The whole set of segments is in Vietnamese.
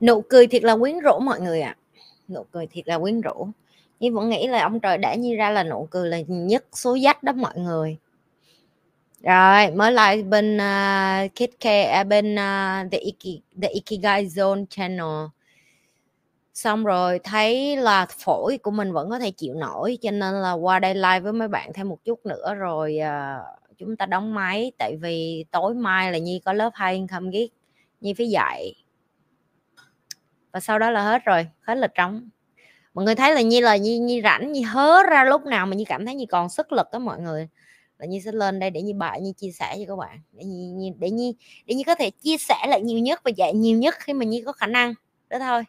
nụ cười thiệt là quyến rũ mọi người ạ. À. nụ cười thiệt là quyến rũ. Nhưng vẫn nghĩ là ông trời đã như ra là nụ cười là nhất số dắt đó mọi người. Rồi mới lại bên à, uh, Kit K à, bên uh, the, Iki, the Ikigai Zone channel. Xong rồi thấy là phổi của mình vẫn có thể chịu nổi cho nên là qua đây live với mấy bạn thêm một chút nữa rồi uh, chúng ta đóng máy. Tại vì tối mai là nhi có lớp hay không biết nhi phải dạy và sau đó là hết rồi hết là trống. Mọi người thấy là nhi là nhi nhi rảnh nhi hớ ra lúc nào mà nhi cảm thấy nhi còn sức lực đó mọi người. Là nhi sẽ lên đây để nhi bài nhi chia sẻ cho các bạn. Để nhi, để nhi để nhi có thể chia sẻ lại nhiều nhất và dạy nhiều nhất khi mà nhi có khả năng. Đó thôi.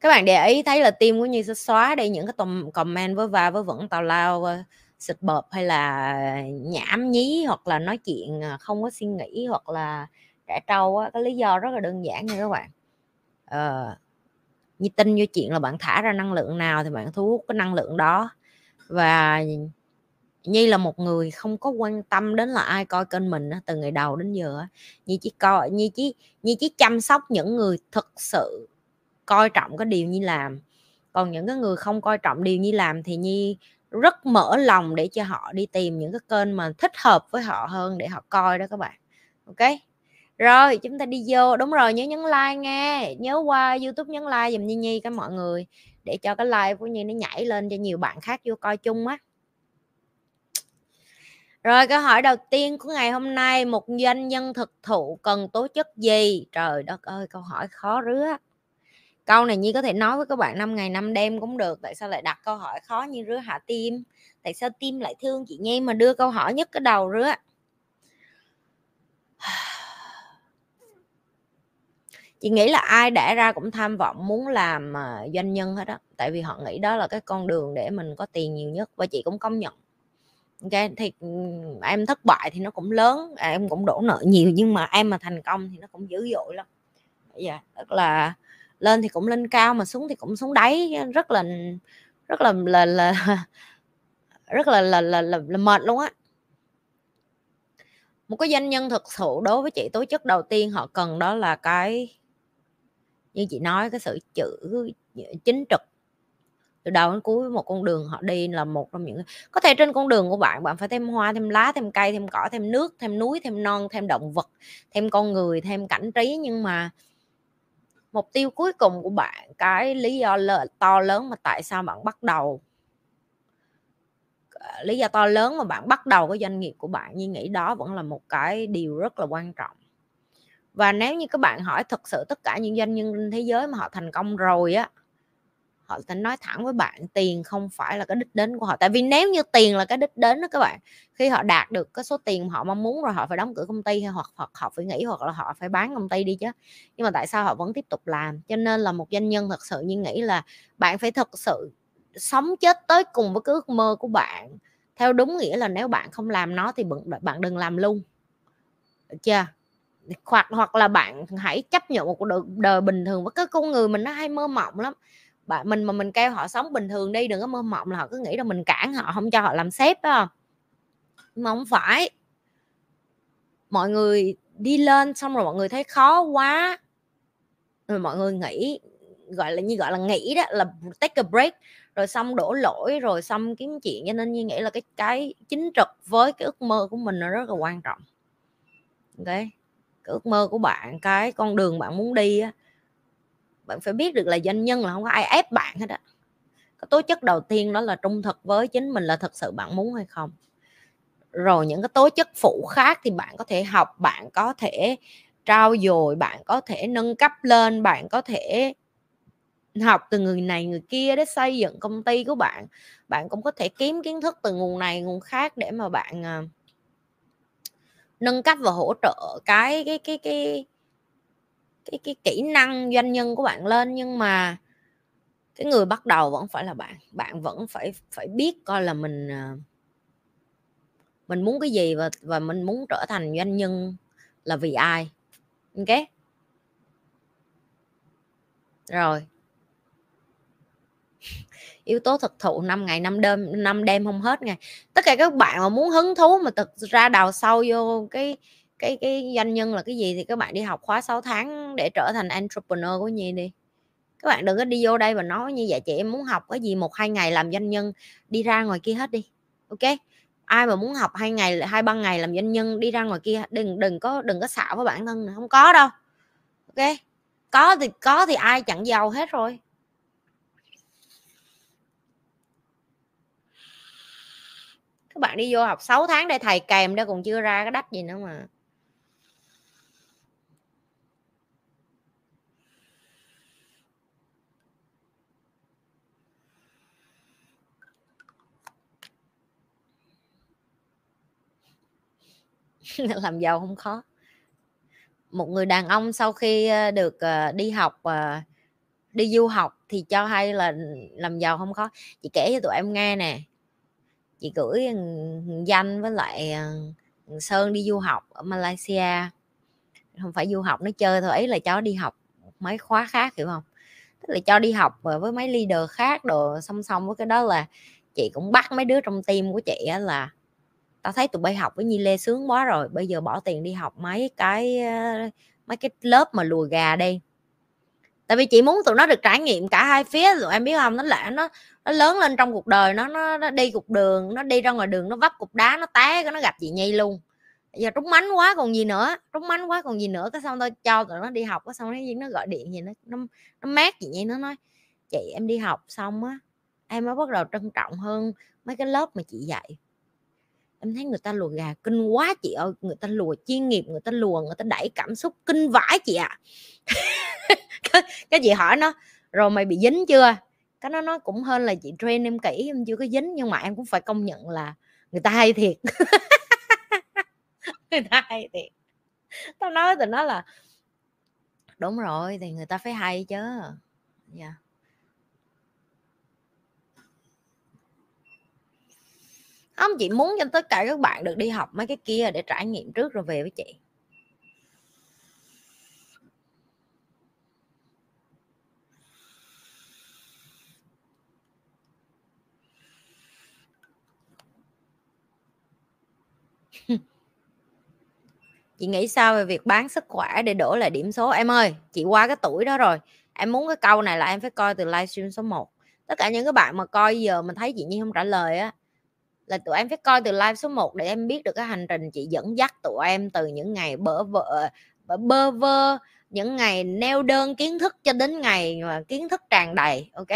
Các bạn để ý thấy là tim của nhi sẽ xóa đi những cái tùm comment với va với vẫn tào lao xịt bợp hay là nhảm nhí hoặc là nói chuyện à, không có suy nghĩ hoặc là trẻ trâu á cái lý do rất là đơn giản nha các bạn. Ờ, như tin vô chuyện là bạn thả ra năng lượng nào thì bạn thu hút cái năng lượng đó. Và Nhi là một người không có quan tâm đến là ai coi kênh mình từ ngày đầu đến giờ Nhi chỉ coi Nhi chỉ Nhi chỉ chăm sóc những người thực sự coi trọng cái điều Nhi làm. Còn những cái người không coi trọng điều Nhi làm thì Nhi rất mở lòng để cho họ đi tìm những cái kênh mà thích hợp với họ hơn để họ coi đó các bạn. Ok? Rồi, chúng ta đi vô. Đúng rồi, nhớ nhấn like nghe nhớ qua youtube nhấn like dùm nhi nhi các mọi người, để cho cái like của nhi nó nhảy lên cho nhiều bạn khác vô coi chung á. Rồi, câu hỏi đầu tiên của ngày hôm nay, một doanh nhân thực thụ cần tố chất gì? Trời đất ơi, câu hỏi khó rứa câu này nhi có thể nói với các bạn năm ngày năm đêm cũng được, tại sao lại đặt câu hỏi khó như rứa hạ tim? Tại sao tim lại thương chị nhi mà đưa câu hỏi nhất cái đầu rứa? Chị nghĩ là ai đã ra cũng tham vọng muốn làm ờ, doanh nhân hết á tại vì họ nghĩ đó là cái con đường để mình có tiền nhiều nhất và chị cũng công nhận. Ok thì ừ, em thất bại thì nó cũng lớn à, em cũng đổ nợ nhiều nhưng mà em mà thành công thì nó cũng dữ dội lắm. Dạ tức là lên thì cũng lên cao mà xuống thì cũng xuống đáy rất là rất là là, là rất là là, là, là, là mệt luôn á. Một cái doanh nhân thực sự đối với chị tố chất đầu tiên họ cần đó là cái như chị nói cái sự chữ ờ, chính trực. Từ đầu đến cuối một con đường họ đi là một trong những có thể trên con đường của bạn bạn phải thêm hoa thêm lá thêm cây thêm cỏ thêm nước thêm núi thêm non thêm động vật thêm con người thêm cảnh trí. Nhưng mà mục tiêu cuối cùng của bạn cái lý do lớn, to lớn mà tại sao bạn bắt đầu ờ, lý do to lớn mà bạn bắt đầu cái doanh nghiệp của bạn như nghĩ đó vẫn là một cái điều rất là quan trọng và nếu như các bạn hỏi thật sự tất cả những doanh nhân trên thế giới mà họ thành công rồi á họ sẽ nói thẳng với bạn tiền không phải là cái đích đến của họ. Tại vì nếu như tiền là cái đích đến đó các bạn khi họ đạt được cái số tiền mà họ mong muốn rồi họ phải đóng cửa công ty hay hoặc, hoặc họ phải nghỉ hoặc là họ phải bán công ty đi chứ. Nhưng mà tại sao họ vẫn tiếp tục làm? Cho nên là một doanh nhân thật sự như nghĩ là bạn phải thật sự sống chết tới cùng với cái ước mơ của bạn. Theo đúng nghĩa là nếu bạn không làm nó thì bạn đừng làm luôn. Được chưa? Hoặc hoặc là bạn hãy chấp nhận một đời, đời bình thường với cái con người mình nó hay mơ mộng lắm. Bạn mình mà mình kêu họ sống bình thường đi đừng có mơ mộng là họ cứ nghĩ là mình cản họ không cho họ làm sếp đó nhưng mà không phải. Mọi người đi lên xong rồi mọi người thấy khó quá. Rồi mọi người nghĩ gọi là như gọi là nghĩ đó là take a break. Rồi xong đổ lỗi rồi xong kiếm chuyện. Cho nên như nghĩ là cái cái chính trực với cái ước mơ của mình nó rất là quan trọng. Ok? Cái ước mơ của bạn cái con đường bạn muốn đi á bạn phải biết được là doanh nhân là không có ai ép bạn hết á. Cái tố chất đầu tiên đó là trung thực với chính mình là thật sự bạn muốn hay không. Rồi những cái tố chất phụ khác thì bạn có thể học bạn có thể trao dồi bạn có thể nâng cấp lên bạn có thể học từ người này người kia để xây dựng công ty của bạn. Bạn cũng có thể kiếm kiến thức từ nguồn này nguồn khác để mà bạn uh, nâng cấp và hỗ trợ cái cái cái cái cái cái kỹ năng doanh nhân của bạn lên. Nhưng mà cái người bắt đầu vẫn phải là bạn. Bạn vẫn phải phải biết coi là mình à, mình muốn cái gì và và mình muốn trở thành doanh nhân là vì ai. Ok? Rồi yếu tố thực thụ năm ngày, năm đêm năm đêm không hết ngày tất cả các bạn mà muốn hứng thú mà thực ra đào sâu vô cái cái cái doanh nhân là cái gì thì các bạn đi học khóa 6 tháng để trở thành entrepreneur của Nhi đi. Các bạn đừng có đi vô đây và nói như vậy, chị, em muốn học cái gì một hai ngày làm doanh nhân, đi ra ngoài kia hết đi. Ok? Ai mà muốn học hai ngày, hai ba ngày làm doanh nhân, đi ra ngoài kia, đừng đừng có đừng có xạo với bản thân, không có đâu. Ok? Có thì có thì ai chẳng giàu hết rồi. Các bạn đi vô học 6 tháng để thầy kèm đó, còn chưa ra cái đách gì nữa mà. Làm giàu không khó. Một người đàn ông sau khi ờ, được ờ, đi học ờ, đi du học thì cho hay là làm giàu không khó. Chị kể cho tụi em nghe nè chị gửi danh với lại ờ, sơn đi du học ở malaysia. Không phải du học, nó chơi thôi ấy là cháu đi học mấy khóa khác, hiểu không? Tức là cho đi học với mấy leader khác đồ, song song với cái đó là chị cũng bắt mấy đứa trong team của chị là tao thấy tụi bay học với nhi lê sướng quá rồi, bây giờ bỏ tiền đi học mấy cái ờ, mấy cái lớp mà lùa gà đi tại vì chị muốn tụi nó được trải nghiệm cả hai phía rồi em biết không? Nó lạ nó nó lớn lên trong cuộc đời nó nó, nó đi cục đường nó đi ra ngoài đường nó vấp cục đá nó té cái nó gặp chị nhi luôn. Giờ trúng mánh quá còn gì nữa trúng mánh quá còn gì nữa cái xong tôi cho tụi nó đi học cái xong nó nó gọi điện gì nó nó nó mát chị nhi nó nói chị em đi học xong á em mới bắt đầu trân trọng hơn mấy cái lớp mà chị dạy. Em thấy người ta lùa gà kinh quá chị ơi người ta lùa chuyên nghiệp người ta lùa người ta đẩy cảm xúc kinh vãi chị ạ. à. cái chị hỏi nó, rồi mày bị dính chưa? Cái nó nó cũng hơn là chị train em kỹ em chưa có dính, nhưng mà em cũng phải công nhận là người ta hay thiệt. Người ta hay thiệt. Tao nói từ nó là, đúng rồi, thì người ta phải hay chứ. Dạ. Yeah. không, chị muốn cho tất cả các bạn được đi học mấy cái kia để trải nghiệm trước rồi về với chị. Chị nghĩ sao về việc bán sức khỏe để đổ lại điểm số? Em ơi, chị qua cái tuổi đó rồi, em muốn cái câu này là em phải coi từ livestream số 1 tất cả những cái bạn mà coi giờ mình thấy chị Nhi không trả lời á, là tụi em phải coi từ live số 1 để em biết được cái hành trình chị dẫn dắt tụi em từ những ngày bỡ vợ bơ vơ, những ngày neo đơn kiến thức cho đến ngày mà kiến thức tràn đầy, ok?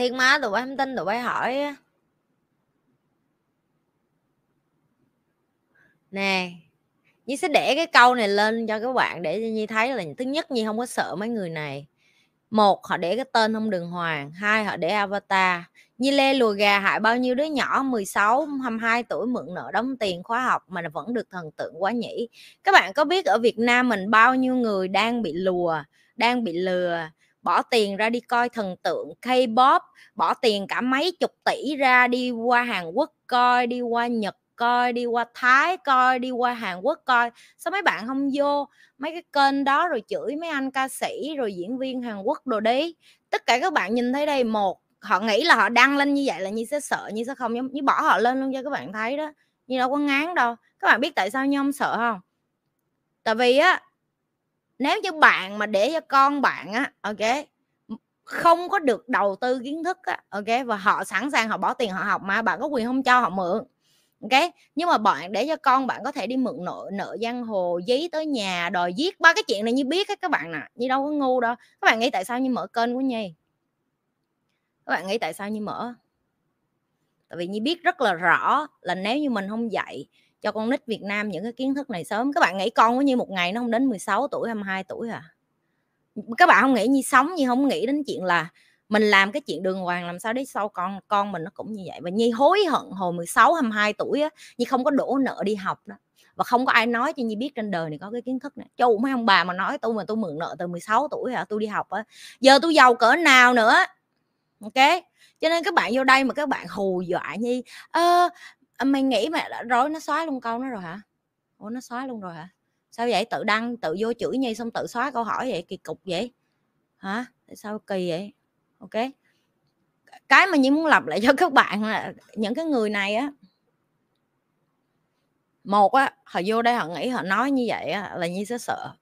Thiên má tụi không tin tụi bay hỏi nè, Nhi sẽ để cái câu này lên cho các bạn để Nhi thấy là thứ nhất Nhi không có sợ mấy người này. Một, họ để cái tên không đường hoàng. Hai, họ để avatar. Nhi lê lùa gà hại bao nhiêu đứa nhỏ 16 22 tuổi mượn nợ đóng tiền khóa học mà vẫn được thần tượng quá nhỉ? Các bạn có biết ở Việt Nam mình bao nhiêu người đang bị lùa đang bị lừa? Bỏ tiền ra đi coi thần tượng K-pop, bỏ tiền cả mấy chục tỷ ra đi qua Hàn Quốc coi, đi qua Nhật coi, đi qua thái coi, đi qua hàn quốc coi. Sao mấy bạn không vô mấy cái kênh đó rồi chửi mấy anh ca sĩ rồi diễn viên hàn quốc đồ đi? Tất cả các bạn nhìn thấy đây, một, họ nghĩ là họ đăng lên như vậy là như sẽ sợ như sẽ không như bỏ họ lên luôn cho các bạn thấy đó. Như đâu có ngán đâu. Các bạn biết tại sao như không sợ không? Tại vì á nếu như bạn mà để cho con bạn á, ok không có được đầu tư kiến thức á, ok, và họ sẵn sàng họ bỏ tiền họ học mà, bạn có quyền không cho họ mượn, ok? Nhưng mà bạn để cho con bạn có thể đi mượn nợ nợ giang hồ, giấy tới nhà, đòi giết ba cái chuyện này như biết hết các bạn nè, như đâu có ngu đâu. Các bạn nghĩ tại sao như mở kênh của nhi? Các bạn nghĩ tại sao như mở? Tại vì như biết rất là rõ là nếu như mình không dạy cho con nít Việt Nam những cái kiến thức này sớm. Các bạn nghĩ con của như một ngày nó không đến 16 tuổi 22 tuổi à? Các bạn không nghĩ như sống như không nghĩ đến chuyện là mình làm cái chuyện đường hoàng, làm sao để sau con con mình nó cũng như vậy. Và nhi hối hận hồi 16 22 tuổi á, nhi không có đổ nợ đi học đó. Và không có ai nói cho nhi biết trên đời này có cái kiến thức này. Châu mấy ông bà mà nói tôi mà tôi mượn nợ từ 16 tuổi hả tôi đi học á, giờ tôi giàu cỡ nào nữa? Ok? Cho nên các bạn vô đây mà các bạn hù dọa nhi, ơ Ờ, mày nghĩ mà rồi nó xóa luôn câu nó rồi hả? Ủa nó xóa luôn rồi hả? Sao vậy? Tự đăng tự vô chửi nhi xong tự xóa câu hỏi vậy? Kỳ cục vậy? Hả? Tại sao kỳ vậy? Ok. Cái mà nhi muốn lặp lại cho các bạn là những cái người này á. Một á họ vô đây họ nghĩ họ nói như vậy á, là nhi sẽ sợ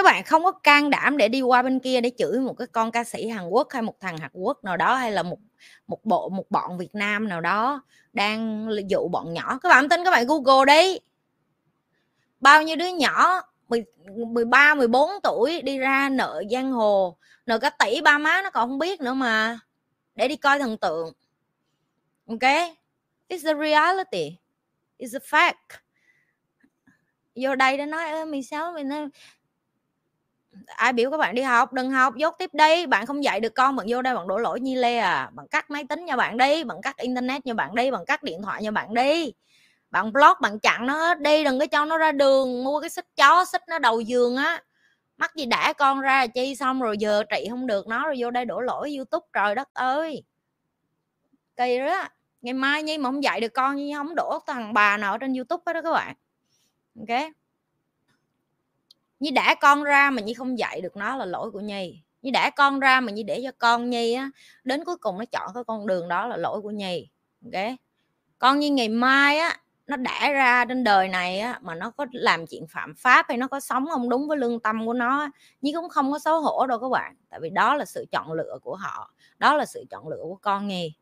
các bạn không có can đảm để đi qua bên kia để chửi một cái con ca sĩ Hàn Quốc hay một thằng Hàn Quốc nào đó hay là một một bộ một bọn Việt Nam nào đó đang dụ bọn nhỏ. Các bạn tin các bạn Google đi. Bao nhiêu đứa nhỏ 13 14 tuổi đi ra nợ giang hồ nợ cả tỷ ba má nó còn không biết nữa mà để đi coi thần tượng. Ok? It's the reality. It's the fact. Vô đây để nói mình sao mình nói, ai biểu các bạn đi học, đừng học, dốt tiếp đi, bạn không dạy được con, bạn vô đây bạn đổ lỗi như lê à. Bạn cắt máy tính cho bạn đi, bạn cắt internet cho bạn đi, bạn cắt điện thoại cho bạn đi. Bạn block, bạn chặn nó hết đi, đừng có cho nó ra đường, mua cái xích chó, xích nó đầu giường á. Mắc gì đã con ra chi, xong rồi giờ trị không được nó, rồi vô đây đổ lỗi youtube, trời đất ơi. Kỳ đó. Ngày mai nhi mà không dạy được con nhi, không đổ thằng bà nào ở trên youtube hết đó các bạn. Ok. Nhi đã con ra mà Nhi không dạy được nó là lỗi của Nhi. Nhi đã con ra mà Nhi để cho con Nhi á, đến cuối cùng nó chọn cái con đường đó là lỗi của Nhi. Ok? Con như ngày mai á, nó đã ra trên đời này á, mà nó có làm chuyện phạm pháp hay nó có sống không đúng với lương tâm của nó nhưng cũng không có xấu hổ đâu các bạn. Tại vì đó là sự chọn lựa của họ, đó là sự chọn lựa của con Nhi.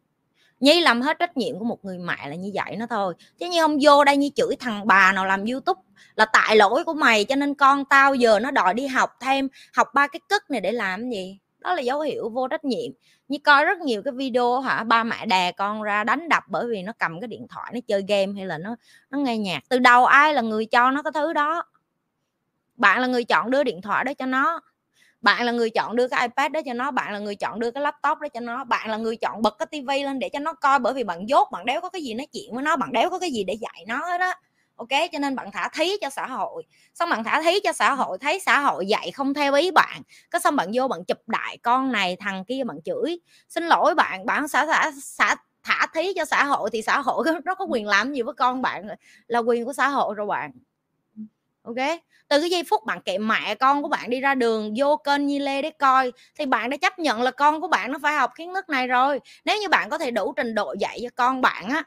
Nhi làm hết trách nhiệm của một người mẹ là như vậy nó thôi. Chứ như không vô đây như chửi thằng bà nào làm youtube là tại lỗi của mày, cho nên con tao giờ nó đòi đi học thêm, học ba cái cất này để làm gì? Đó là dấu hiệu vô trách nhiệm. Như coi rất nhiều cái video hả, ba mẹ đè con ra đánh đập bởi vì nó cầm cái điện thoại nó chơi game hay là nó nó nghe nhạc. Từ đầu ai là người cho nó cái thứ đó? Bạn là người chọn đưa điện thoại đó cho nó bạn là người chọn đưa cái ipad đó cho nó, bạn là người chọn đưa cái laptop đó cho nó, bạn là người chọn bật cái tivi lên để cho nó coi bởi vì bạn dốt, bạn đéo có cái gì nói chuyện với nó, bạn đéo có cái gì để dạy nó hết á. Ok, cho nên bạn thả thí cho xã hội. Xong bạn thả thí cho xã hội, thấy xã hội dạy không theo ý bạn có xong bạn vô bạn chụp đại con này, thằng kia bạn chửi. Xin lỗi bạn bạn xã xã xã thả thí cho xã hội thì xã hội nó có quyền làm gì với con bạn, là quyền của xã hội rồi bạn ok? Từ cái giây phút bạn kệ mẹ con của bạn đi ra đường, vô kênh Nhi Lê để coi, thì bạn đã chấp nhận là con của bạn nó phải học kiến thức này rồi. Nếu như bạn có thể đủ trình độ dạy cho con bạn á,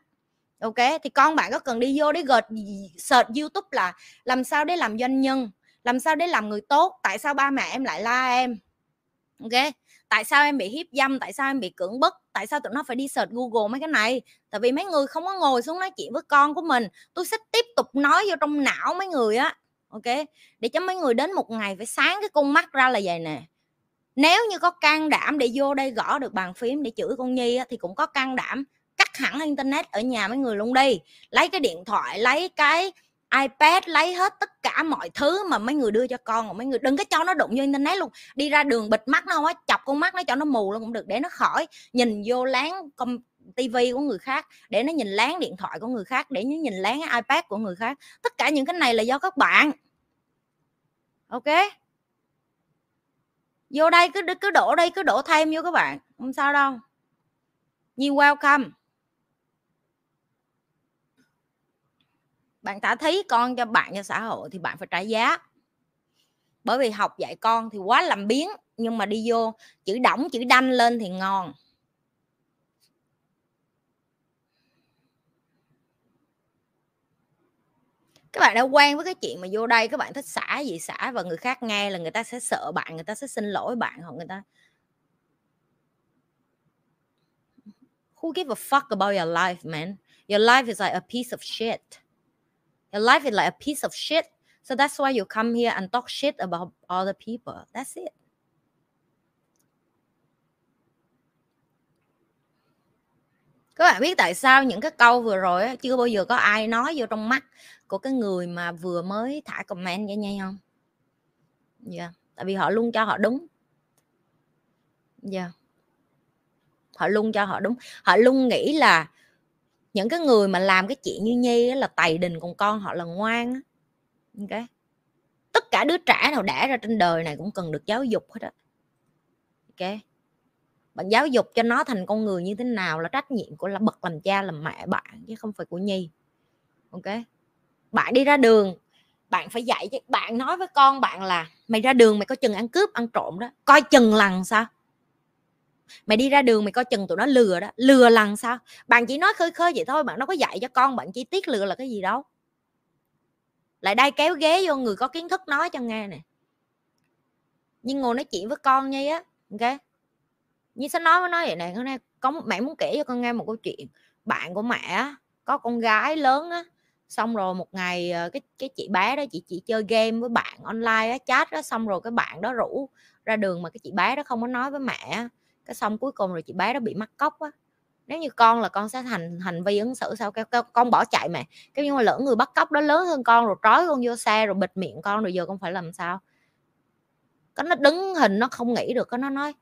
ok, thì con bạn có cần đi vô để gợt search youtube là làm sao để làm doanh nhân, làm sao để làm người tốt, tại sao ba mẹ em lại la em, ok? Tại sao em bị hiếp dâm, tại sao em bị cưỡng bức, tại sao tụi nó phải đi search google mấy cái này? Tại vì mấy người không có ngồi xuống nói chuyện với con của mình. Tôi sẽ tiếp tục nói vô trong não mấy người á ok? Để cho mấy người đến một ngày phải sáng cái con mắt ra là vậy nè. Nếu như có can đảm để vô đây gõ được bàn phím để chửi con nhi á, thì cũng có can đảm cắt hẳn internet ở nhà mấy người luôn đi. Lấy cái điện thoại lấy cái iPad lấy hết tất cả mọi thứ mà mấy người đưa cho con mà mấy người đừng có cho nó đụng vô internet luôn. Đi ra đường bịt mắt nó không á chọc con mắt nó cho nó mù luôn cũng được để nó khỏi nhìn vô láng tivi của người khác, để nó nhìn láng điện thoại của người khác, để nó nhìn láng ipad của người khác. Tất cả những cái này là do các bạn. Ok? Vô đây, cứ cứ đổ đây cứ đổ thêm vô các bạn. Không sao đâu. Nhiều welcome. Bạn thả thí con cho bạn cho xã hội thì bạn phải trả giá. Bởi vì học dạy con thì quá làm biến nhưng mà đi vô, chữ đỏng chữ đanh lên thì ngon. Các bạn đã quen với cái chuyện mà vô đây các bạn thích xả gì xả và người khác nghe là người ta sẽ sợ bạn, người ta sẽ xin lỗi bạn hoặc người ta who give a fuck about your life, man? Your life is like a piece of shit. Your life is like a piece of shit. So that's why you come here and talk shit about other people. That's it. Các bạn biết tại sao những cái câu vừa rồi chưa bao giờ có ai nói vô trong mắt? Của cái người mà vừa mới thả comment cho nha không? Dạ yeah. tại vì họ luôn cho họ đúng. Dạ. Yeah. họ luôn cho họ đúng. Họ luôn nghĩ là những cái người mà làm cái chuyện như nhi là tày đình còn con họ là ngoan ok. Tất cả đứa trẻ nào đẻ ra trên đời này cũng cần được giáo dục hết á. Ok. Bạn giáo dục cho nó thành con người như thế nào là trách nhiệm của là bậc làm cha, làm mẹ, bạn chứ không phải của nhi. Ok bạn đi ra đường, bạn phải dạy cho, bạn nói với con bạn là mày ra đường mày có chừng ăn cướp, ăn trộm đó, coi chừng lần sao? Mày đi ra đường mày coi chừng tụi nó lừa đó, lừa lần sao? Bạn chỉ nói khơi khơi vậy thôi, bạn đâu có dạy cho con bạn chi tiết lừa là cái gì đâu. Lại đây kéo ghế vô người có kiến thức nói cho nghe nè. Nhưng ngồi nói chuyện với con như á, ok? Như sẽ nói với nói vậy này nay có mẹ muốn kể cho con nghe một câu chuyện. Bạn của mẹ có con gái lớn á xong rồi một ngày ờ, cái cái chị bé đó, chị chị chơi game với bạn online á, chat đó xong rồi cái bạn đó rủ ra đường mà cái chị bé đó không có nói với mẹ cái xong cuối cùng rồi chị bé đó bị mắc cóc á. Nếu như con là con sẽ thành hành vi ứng xử sao? Con bỏ chạy mẹ. Cái nhưng mà lỡ người bắt cóc đó lớn hơn con rồi trói con vô xe rồi bịt miệng con rồi giờ con phải làm sao? Có nó đứng hình, nó không nghĩ được có nó nói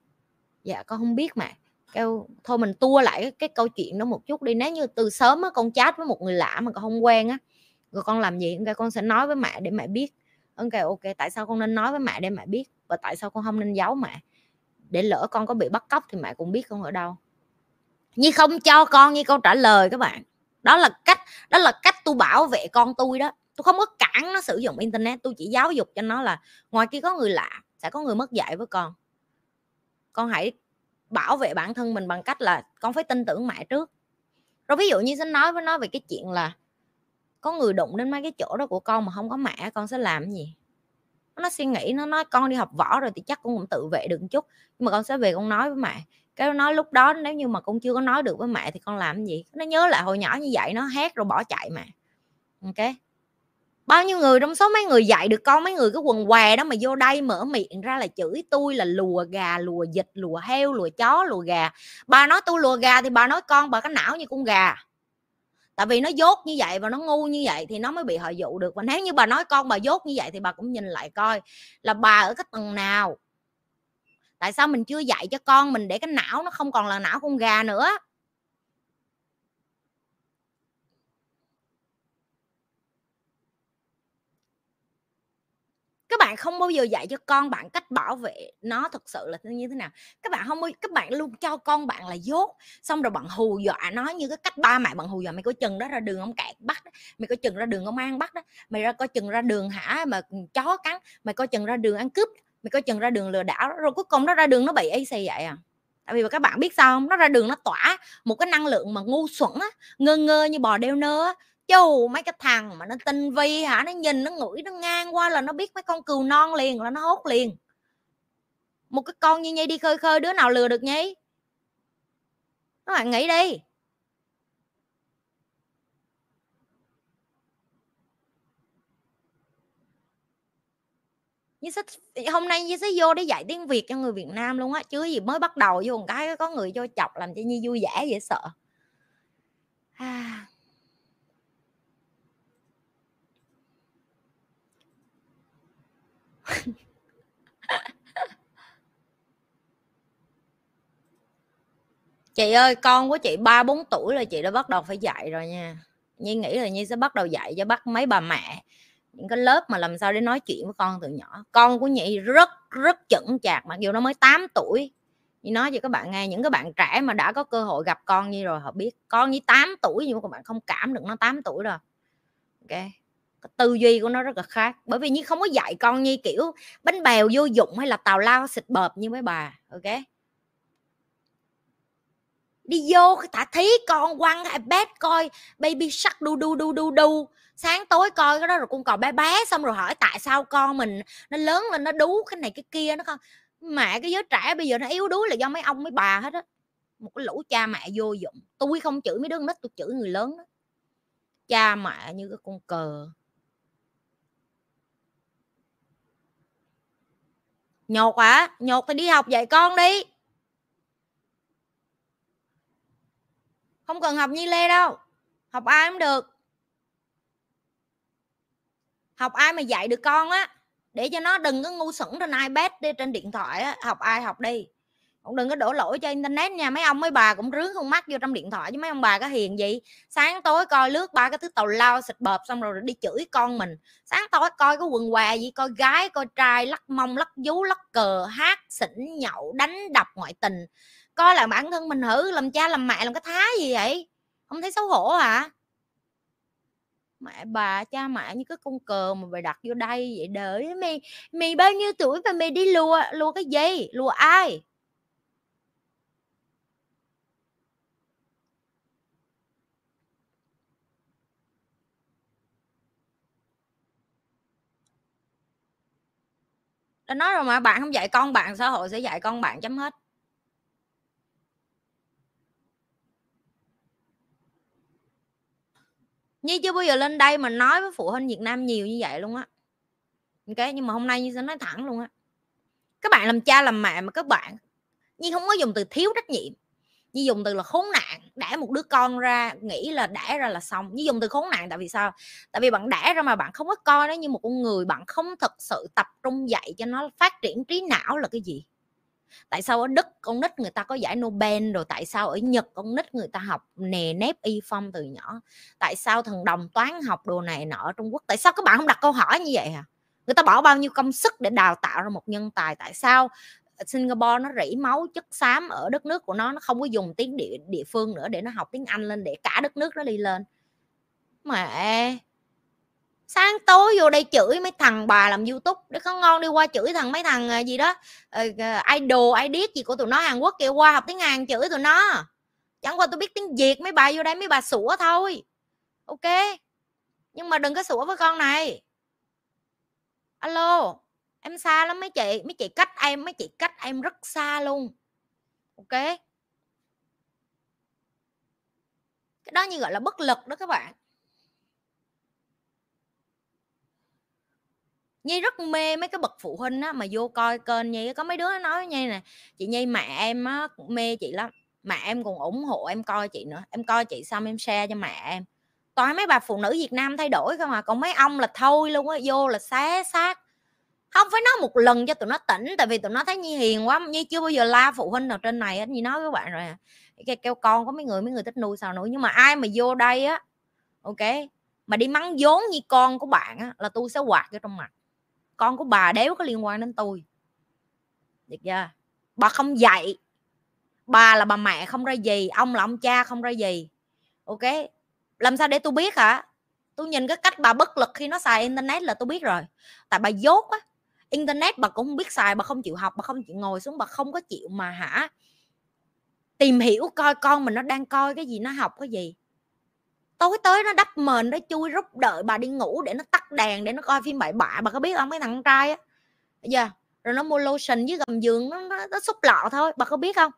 dạ con không biết mà kêu thôi mình tua lại cái, cái câu chuyện đó một chút đi nếu như từ sớm á con chat với một người lạ mà con không quen á rồi con làm gì? Ok con sẽ nói với mẹ để mẹ biết. Ok ok tại sao con nên nói với mẹ để mẹ biết và tại sao con không nên giấu mẹ? Để lỡ con có bị bắt cóc thì mẹ cũng biết con ở đâu. Như không cho con như câu trả lời các bạn. Đó là cách đó là cách tôi bảo vệ con tôi đó. Tôi không có cản nó sử dụng internet tôi chỉ giáo dục cho nó là ngoài kia có người lạ sẽ có người mất dạy với con. Con hãy bảo vệ bản thân mình bằng cách là con phải tin tưởng mẹ trước. Rồi ví dụ như sẽ nói với nó về cái chuyện là có người đụng đến mấy cái chỗ đó của con mà không có mẹ, con sẽ làm gì? Nó suy nghĩ, nó nói con đi học võ rồi thì chắc con cũng tự vệ được một chút. Nhưng mà con sẽ về con nói với mẹ. Cái nói lúc đó, nếu như mà con chưa có nói được với mẹ thì con làm cái gì? Nó nhớ lại hồi nhỏ như vậy, nó hét rồi bỏ chạy mà ok? Bao nhiêu người trong số mấy người dạy được con mấy người cái quần què đó mà vô đây mở miệng ra là chửi tôi là lùa gà, lùa vịt, lùa heo, lùa chó, lùa gà. Bà nói tôi lùa gà thì bà nói con bà có não như con gà. Tại vì nó dốt như vậy và nó ngu như vậy thì nó mới bị họ dụ được. Và nếu như bà nói con bà dốt như vậy thì bà cũng nhìn lại coi là bà ở cái tầng nào. Tại sao mình chưa dạy cho con mình để cái não nó không còn là não con gà nữa? Các bạn không bao giờ dạy cho con bạn cách bảo vệ nó thật sự là như thế nào. Các bạn không các bạn luôn cho con bạn là dốt, xong rồi bạn hù dọa nó như cái cách ba mẹ bạn hù dọa. Mày có chừng đó ra đường ông cạn bắt đó. mày có chừng ra đường ông an bắt đó, mày ra coi chừng ra đường hả mà chó cắn, mày coi chừng ra đường ăn cướp, mày coi chừng ra đường lừa đảo rồi cuối cùng nó ra đường nó bị AC vậy à. Tại vì các bạn biết sao không? Nó ra đường nó tỏa một cái năng lượng mà ngu xuẩn á, ngơ ngơ như bò đeo nơ á chu mấy cái thằng mà nó tinh vi hả? Nó nhìn, nó ngửi, nó ngang qua là nó biết mấy con cừu non liền là nó hốt liền. Một cái con như nhây đi khơi khơi, đứa nào lừa được nhi các bạn nghĩ đi. Như sẽ hôm nay như sẽ vô để dạy tiếng việt cho người việt nam luôn á, chứ gì mới bắt đầu vô một cái có người vô chọc làm cho như vui vẻ dễ sợ. À. chị ơi, con của chị ba, bốn tuổi là chị đã bắt đầu phải dạy rồi nha. Nhi nghĩ là nhi sẽ bắt đầu dạy cho bắt mấy bà mẹ, những cái lớp mà làm sao để nói chuyện với con từ nhỏ. Con của nhị rất rất chững chạc, mặc dù nó mới 8 tuổi. Như nói cho các bạn nghe, những cái bạn trẻ mà đã có cơ hội gặp con như rồi, họ biết con như 8 tuổi nhưng mà các bạn không cảm được nó 8 tuổi rồi. Ok cái tư duy của nó rất là khác. Bởi vì như không có dạy con như kiểu, bánh bèo vô dụng hay là tào lao xịt bợp như mấy bà, ok? Đi vô thả thí con, quăng ipad coi, baby shark đu đu đu đu đu. Sáng tối coi cái đó rồi con cò bé bé, xong rồi hỏi tại sao con mình nó lớn lên, nó đú cái này cái kia, nó con, mẹ, cái giới trẻ bây giờ nó yếu đuối là do mấy ông, mấy bà hết á. Một cái lũ cha mẹ vô dụng. Tôi không chửi mấy đứa nít tôi chửi người lớn đó. Cha mẹ như cái con cờ. Nhột à nhột thì đi học dạy con đi. Không cần học như lê đâu, học ai cũng được. Học ai mà dạy được con á, để cho nó đừng có ngu xuẩn trên ipad đi trên điện thoại á, học ai học đi cũng đừng có đổ lỗi cho internet nha, mấy ông, mấy bà cũng rướng không mắt vô trong điện thoại chứ mấy ông bà có hiền gì. Sáng tối coi lướt ba cái thứ tàu lao xịt bợp xong rồi đi chửi con mình. Sáng tối coi cái quần què gì, coi gái, coi trai, lắc mông, lắc vú, lắc cờ, hát, xỉn, nhậu, đánh đập ngoại tình. Coi là bản thân mình hử, làm cha, làm mẹ, làm cái thái gì vậy? Không thấy xấu hổ hả? Mẹ bà, cha mẹ như cái con cờ mà bà đặt vô đây vậy đợi mày mày bao nhiêu tuổi mà mày đi lùa lùa cái gì? Lùa ai? Đã nói rồi mà, bạn không dạy con bạn, xã hội sẽ dạy con bạn chấm hết. Nhi chưa bao giờ lên đây mà nói với phụ huynh Việt Nam nhiều như vậy luôn á. Ok, nhưng mà hôm nay Nhi sẽ nói thẳng luôn á. Các bạn làm cha làm mẹ mà các bạn Nhi không có dùng từ thiếu trách nhiệm. Nhi dùng từ là khốn nạn, đẻ một đứa con ra, nghĩ là đẻ ra là xong. Nhi dùng từ khốn nạn, tại vì sao? Tại vì bạn đẻ ra mà bạn không có coi nó như một con người, bạn không thật sự tập trung dạy cho nó phát triển trí não là cái gì? Tại sao ở đức con nít người ta có giải nobel rồi? Tại sao ở nhật con nít người ta học nề nếp y phong từ nhỏ? Tại sao thần đồng toán học đồ này nọ ở trung quốc? Tại sao các bạn không đặt câu hỏi như vậy à người ta bỏ bao nhiêu công sức để đào tạo ra một nhân tài? Tại sao Ờ, Singapore nó rỉ máu chất xám ở đất nước của nó nó không có dùng tiếng địa địa phương nữa để nó học tiếng Anh lên, để cả đất nước nó đi lên. Mẹ! Sáng tối vô đây chửi mấy thằng bà làm youtube, để có ngon đi qua chửi thằng mấy thằng à, gì đó ờ, idol idol idol gì của tụi nó, hàn quốc kêu qua học tiếng hàn chửi tụi nó. Chẳng qua tôi biết tiếng việt mấy bà vô đây, mấy bà sủa thôi. Ok? Nhưng mà đừng có sủa với con này. Alo? Em xa lắm, mấy chị mấy chị cách em, mấy chị cách em rất xa luôn. Ok? Cái đó như gọi là bất lực đó các bạn. Nhi rất mê mấy cái bậc phụ huynh á, mà vô coi kênh Nhi có mấy đứa nói Nhi nè, chị Nhi, mẹ em á, mê chị lắm. Mẹ em còn ủng hộ em coi chị nữa. Em coi chị xong em share cho mẹ em. Toàn mấy bà phụ nữ Việt Nam thay đổi không à còn mấy ông là thôi luôn á, vô là xé xác không, phải nói một lần cho tụi nó tỉnh, tại vì tụi nó thấy Nhi hiền quá, Nhi chưa bao giờ la phụ huynh nào trên này Nhi nói với bạn rồi cái kêu con có mấy người mấy người thích nuôi sao nuôi. Nhưng mà ai mà vô đây á, ok, mà đi mắng vốn như con của bạn á, là tôi sẽ quạt vô trong mặt. Con của bà đéo có liên quan đến tôi. Được chưa? Bà không dạy. Bà là bà mẹ không ra gì, ông là ông cha không ra gì. Ok? Làm sao để tôi biết hả? Tôi nhìn cái cách bà bất lực khi nó xài internet là tôi biết rồi. Tại bà dốt á internet bà cũng không biết xài bà không chịu học bà không chịu ngồi xuống bà không có chịu mà hả? Tìm hiểu coi con mình nó đang coi cái gì nó học cái gì. Tối tới nó đắp mền nó chui rút đợi bà đi ngủ để nó tắt đèn để nó coi phim bậy bạ. Bà có biết không cái thằng trai á giờ rồi nó mua lotion với gầm giường nó, nó, nó xúc lọ thôi bà có biết không?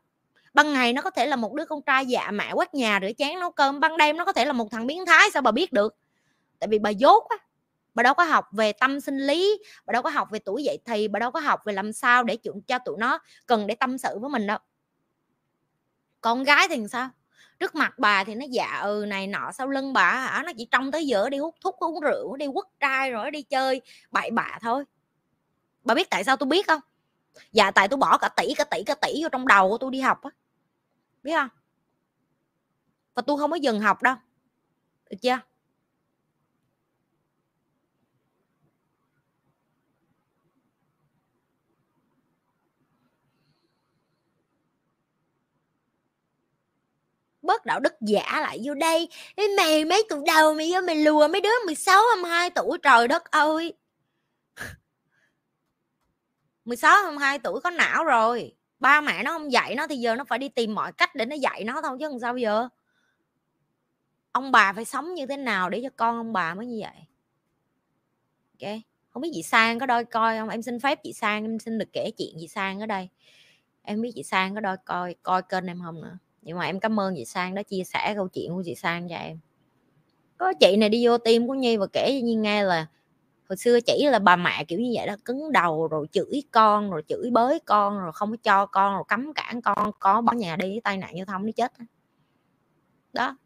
Ban ngày nó có thể là một đứa con trai dạ mẹ quét nhà rửa chén nấu cơm ban đêm nó có thể là một thằng biến thái sao bà biết được? Tại vì bà dốt á bà đâu có học về tâm sinh lý, bà đâu có học về tuổi dậy thì, bà đâu có học về làm sao để cho tụi nó cần để tâm sự với mình đâu. Con gái thì sao? Trước mặt bà thì nó dạ ừ này nọ, sau lưng bà hả? Nó chỉ trong tới giờ đi hút thuốc, uống rượu, đi quất trai rồi đi chơi, bậy bạ thôi. Bà biết tại sao tôi biết không? Dạ tại tôi bỏ cả tỷ cả tỷ cả tỷ vô trong đầu của tôi đi học á. Biết không? Và tôi không có dừng học đâu. Được chưa? Bớt đạo đức giả lại vô đây. Ê, mày mấy tuổi đầu mày vô mày lùa mấy đứa 16 22 tuổi trời đất ơi. 16 22 tuổi có não rồi. Ba mẹ nó không dạy nó thì giờ nó phải đi tìm mọi cách để nó dạy nó thôi chứ làm sao giờ? Ông bà phải sống như thế nào để cho con ông bà mới như vậy? Ok không biết chị sang có đôi coi không? Em xin phép chị sang em xin được kể chuyện chị sang ở đây. Em biết chị sang có đôi coi coi kênh em không nữa? Nhưng mà em cảm ơn chị sang đã chia sẻ câu chuyện của chị sang cho em. Có chị này đi vô tim của nhi và kể cho nhi nghe là hồi xưa chỉ là bà mẹ kiểu như vậy đó cứng đầu rồi chửi con rồi chửi bới con rồi không có cho con rồi cấm cản con có bỏ nhà đi tai nạn giao thông nó chết đó.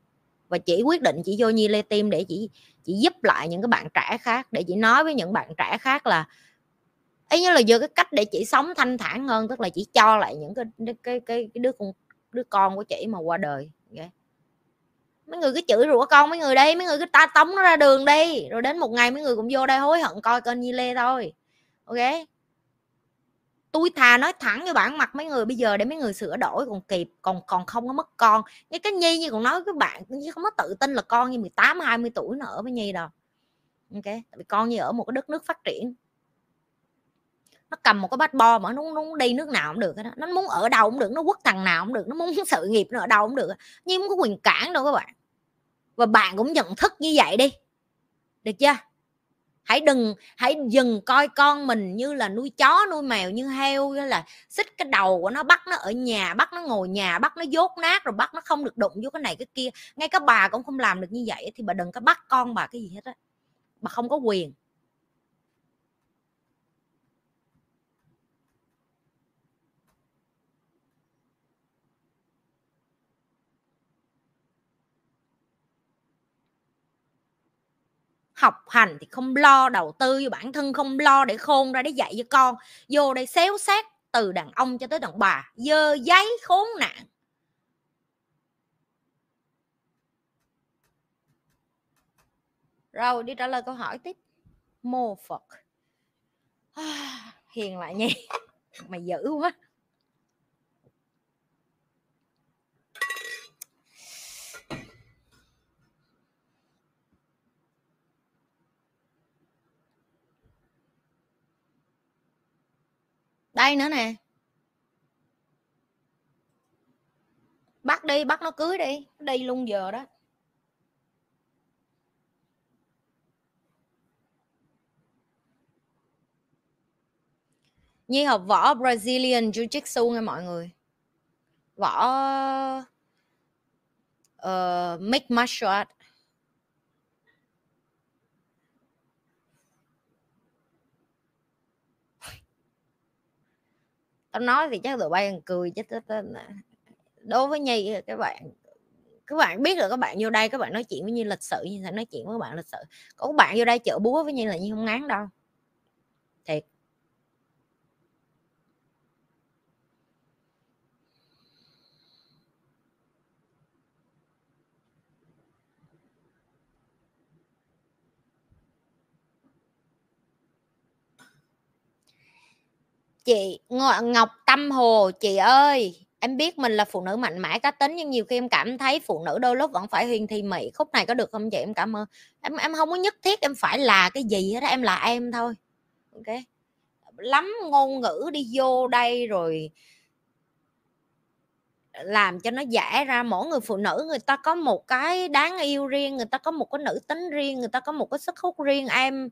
Và chị quyết định chị vô nhi lê tim để chị chị giúp lại những cái bạn trẻ khác để chị nói với những bạn trẻ khác là ấy như là vừa cái cách để chị sống thanh thản hơn tức là chị cho lại những cái cái cái, cái đứa con đứa con của chị mà qua đời okay. mấy người cứ chửi rủa con mấy người đây mấy người cứ ta tống nó ra đường đi, rồi đến một ngày mấy người cũng vô đây hối hận coi kênh Nhi Lê thôi, ok? Tôi thà nói thẳng với bạn mặt mấy người, bây giờ để mấy người sửa đổi còn kịp, còn còn không có mất con. Cái cái nhi như còn nói với bạn như không có tự tin là con như 18 20 tuổi nó ở với nhi đâu, ok? Tại vì con như ở một cái đất nước phát triển nó cầm một cái bát bo mà nó, muốn đi nước nào cũng được đó. nó muốn ở đâu cũng được nó quất thằng nào cũng được nó muốn sự nghiệp nó ở đâu cũng được nhưng không có quyền cản đâu các bạn. Và bạn cũng nhận thức như vậy đi. Được chưa? Hãy đừng hãy dừng coi con mình như là nuôi chó nuôi mèo như heo như là xích cái đầu của nó bắt nó ở nhà bắt nó ngồi nhà bắt nó dốt nát rồi bắt nó không được đụng vô cái này cái kia. Ngay các bà cũng không làm được như vậy thì bà đừng có bắt con bà cái gì hết á. Bà không có quyền. Học hành thì không lo, đầu tư cho bản thân không lo để khôn ra để dạy cho con. Vô đây xéo xác từ đàn ông cho tới đàn bà, dơ giấy khốn nạn. Rồi, đi trả lời câu hỏi tiếp. Mô phật. Hiền lại nhỉ mày dữ quá. Đây nữa nè. Bắt đi bắt nó cưới đi. Đi luôn giờ đó. Nhi học võ Brazilian Jiu-Jitsu nha mọi người. Võ uh, mixed martial art. Tao nói thì chắc tụi bay cười chứ đối với nhi các bạn các bạn biết rồi, các bạn vô đây các bạn nói chuyện với nhi lịch sự như sẽ nói chuyện với các bạn lịch sự. Có bạn vô đây chợ búa với nhi là như không ngán đâu thiệt chị ngọc tâm hồ, chị ơi, em biết mình là phụ nữ mạnh mẽ cá tính, nhưng nhiều khi em cảm thấy phụ nữ đôi lúc vẫn phải huyền thi mị. Khúc này có được không chị? Em cảm ơn. Em em không có nhất thiết em phải là cái gì hết em là em thôi. Ok. Lắm ngôn ngữ đi vô đây rồi làm cho nó giải ra. Mỗi người phụ nữ, người ta có một cái đáng yêu riêng, người ta có một cái nữ tính riêng, người ta có một cái sức hút riêng. Em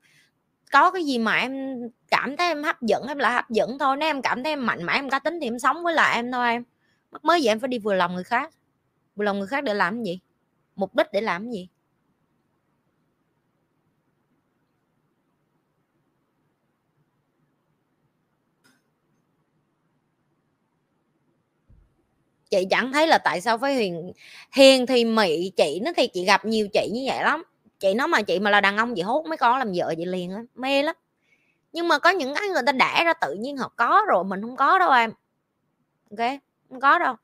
có cái gì mà em cảm thấy em hấp dẫn, em là hấp dẫn thôi. Nếu em cảm thấy em mạnh mẽ, em cá tính thì em sống với lại em thôi em. Mắc mới vậy em phải đi vừa lòng người khác. Vừa lòng người khác để làm gì? Mục đích để làm gì? Chị chẳng thấy là tại sao phải hiền hiền thì mị chị, nó thì chị gặp nhiều chị như vậy lắm chị nói mà chị mà là đàn ông chị hốt mấy con làm vợ chị liền á, mê lắm. Nhưng mà có những cái người ta đẻ ra tự nhiên họ có rồi, mình không có đâu em. Ok, không có đâu.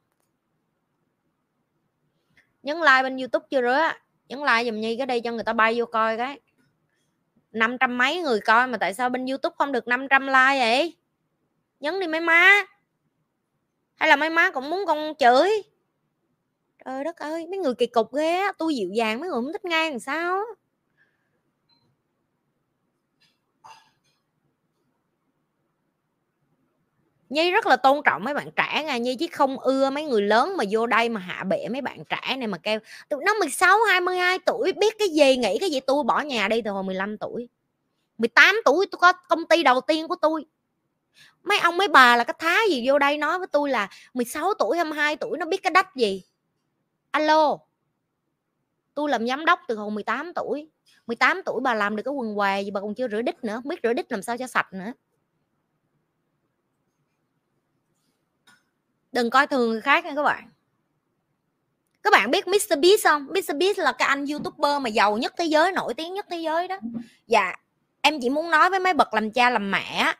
Nhấn like bên youtube chưa rứa nhấn like dùm nhi cái đây cho người ta bay vô coi cái. Năm trăm mấy người coi mà tại sao bên youtube không được 500 like vậy? Nhấn đi mấy má. Hay là mấy má cũng muốn con chửi? Trời đất ơi, mấy người kỳ cục ghê á, tôi dịu dàng, mấy người không thích ngang làm sao Nhi rất là tôn trọng mấy bạn trẻ nha, Nhi chứ không ưa mấy người lớn mà vô đây mà hạ bệ mấy bạn trẻ này mà kêu, tụi nó 16 22 tuổi, biết cái gì, nghĩ cái gì, tôi bỏ nhà đi từ hồi 15 tuổi. 18 tuổi tôi có công ty đầu tiên của tôi. Mấy ông, mấy bà là cái thá gì vô đây nói với tôi là 16 tuổi 22 tuổi nó biết cái đách gì alo, tôi làm giám đốc từ hồi 18 tuổi. 18 tuổi bà làm được cái quần què gì bà còn chưa rửa đít nữa biết rửa đít làm sao cho sạch nữa. Đừng coi thường người khác nha các bạn. Các bạn biết Mr Beast không? Mr Beast là cái anh youtuber mà giàu nhất thế giới, nổi tiếng nhất thế giới đó. Dạ em chỉ muốn nói với mấy bậc làm cha làm mẹ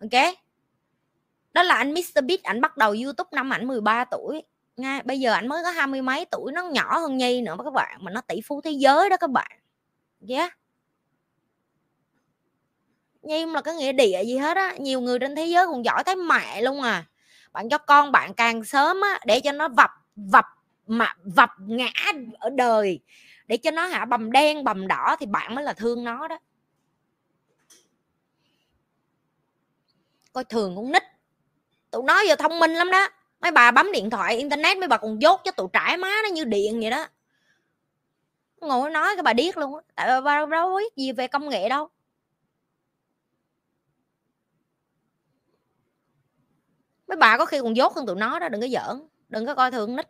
ok? Đó là anh Mr Beast, ảnh bắt đầu youtube năm ảnh 13 tuổi nha bây giờ anh mới có hai mươi mấy tuổi, nó nhỏ hơn nhi nữa các bạn, mà nó tỷ phú thế giới đó các bạn. Yeah nhi không là cái nghĩa địa gì hết á, nhiều người trên thế giới còn giỏi thấy mẹ luôn à. Bạn cho con bạn càng sớm á, để cho nó vập vập mà, vập ngã ở đời, để cho nó hả, bầm đen, bầm đỏ thì bạn mới là thương nó đó. Coi thường con nít. Tụi nó giờ thông minh lắm đó mấy bà bấm điện thoại, internet, mấy bà còn dốt cho tụi trải má nó như điện vậy đó. Ngồi nói cái bà điếc luôn á, tại bà đâu biết gì về công nghệ đâu. Mấy bà có khi còn dốt hơn tụi nó đó, đừng có giỡn, đừng có coi thường nít.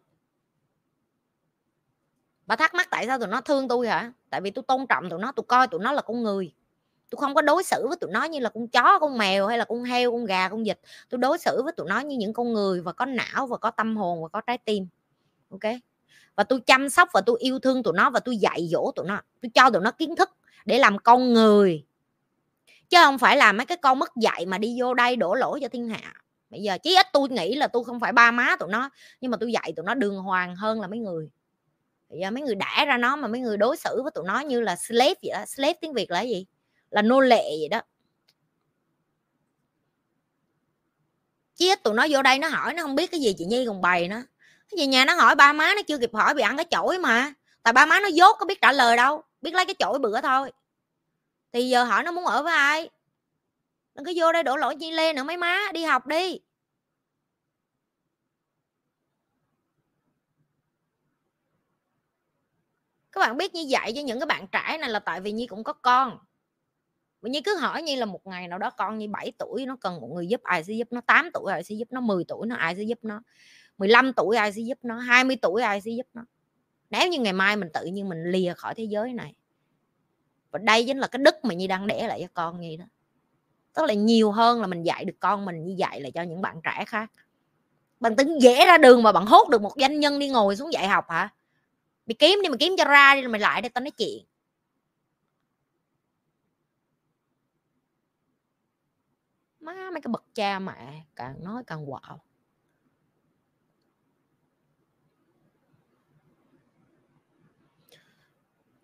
Bà thắc mắc tại sao tụi nó thương tôi hả? Tại vì tôi tôn trọng tụi nó, tôi coi tụi nó là con người tôi không có đối xử với tụi nó như là con chó, con mèo hay là con heo, con gà, con vịt. Tôi đối xử với tụi nó như những con người và có não và có tâm hồn và có trái tim ok và tôi chăm sóc và tôi yêu thương tụi nó và tôi dạy dỗ tụi nó tôi cho tụi nó kiến thức để làm con người. Chứ không phải là mấy cái con mất dạy mà đi vô đây đổ lỗi cho thiên hạ. Bây giờ chí ít tôi nghĩ là tôi không phải ba má tụi nó, nhưng mà tôi dạy tụi nó đường hoàng hơn là mấy người. Bây giờ mấy người đẻ ra nó mà mấy người đối xử với tụi nó như là slave vậy đó, slave tiếng việt là gì? Là nô lệ vậy đó. Chết tụi nó vô đây nó hỏi, nó không biết cái gì chị nhi còn bày nó cái gì nhà nó hỏi, ba má nó chưa kịp hỏi, bị ăn cái chổi mà. Tại ba má nó dốt, có biết trả lời đâu, biết lấy cái chổi bữa thôi. Thì giờ hỏi nó muốn ở với ai? Đừng có vô đây đổ lỗi chi lê nữa, mấy má, đi học đi. Các bạn biết như vậy cho những cái bạn trẻ này là tại vì nhi cũng có con mà như cứ hỏi như là một ngày nào đó con như 7 tuổi, nó cần một người giúp ai sẽ giúp nó 8 tuổi ai sẽ giúp nó 10 tuổi nó ai sẽ giúp nó 15 tuổi ai sẽ giúp nó 20 tuổi ai sẽ giúp nó. Nếu như ngày mai mình tự nhiên mình lìa khỏi thế giới này, và đây chính là cái đức mà như đang đẻ lại cho con như đó. Tức là nhiều hơn là mình dạy được con mình như dạy là cho những bạn trẻ khác. Bằng tính dễ ra đường mà bạn hốt được một doanh nhân đi ngồi xuống dạy học hả? Mày kiếm đi, mày kiếm cho ra đi mày lại đây tao nói chuyện. Má, mấy cái bậc cha mẹ càng nói càng quạo.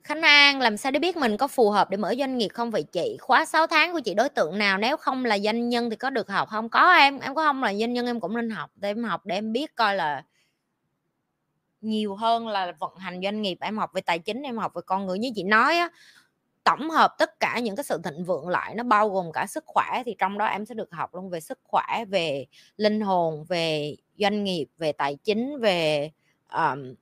Khánh An, làm sao để biết mình có phù hợp để mở doanh nghiệp không vậy chị? Khóa 6 tháng của chị đối tượng nào? Nếu không là doanh nhân thì có được học không? Có em em có không là doanh nhân em cũng nên học, để em học để em biết coi là nhiều hơn là vận hành doanh nghiệp, em học về tài chính, em học về con người như chị nói á tổng hợp tất cả những cái sự thịnh vượng lại nó bao gồm cả sức khỏe thì trong đó em sẽ được học luôn về sức khỏe về linh hồn về doanh nghiệp về tài chính về um,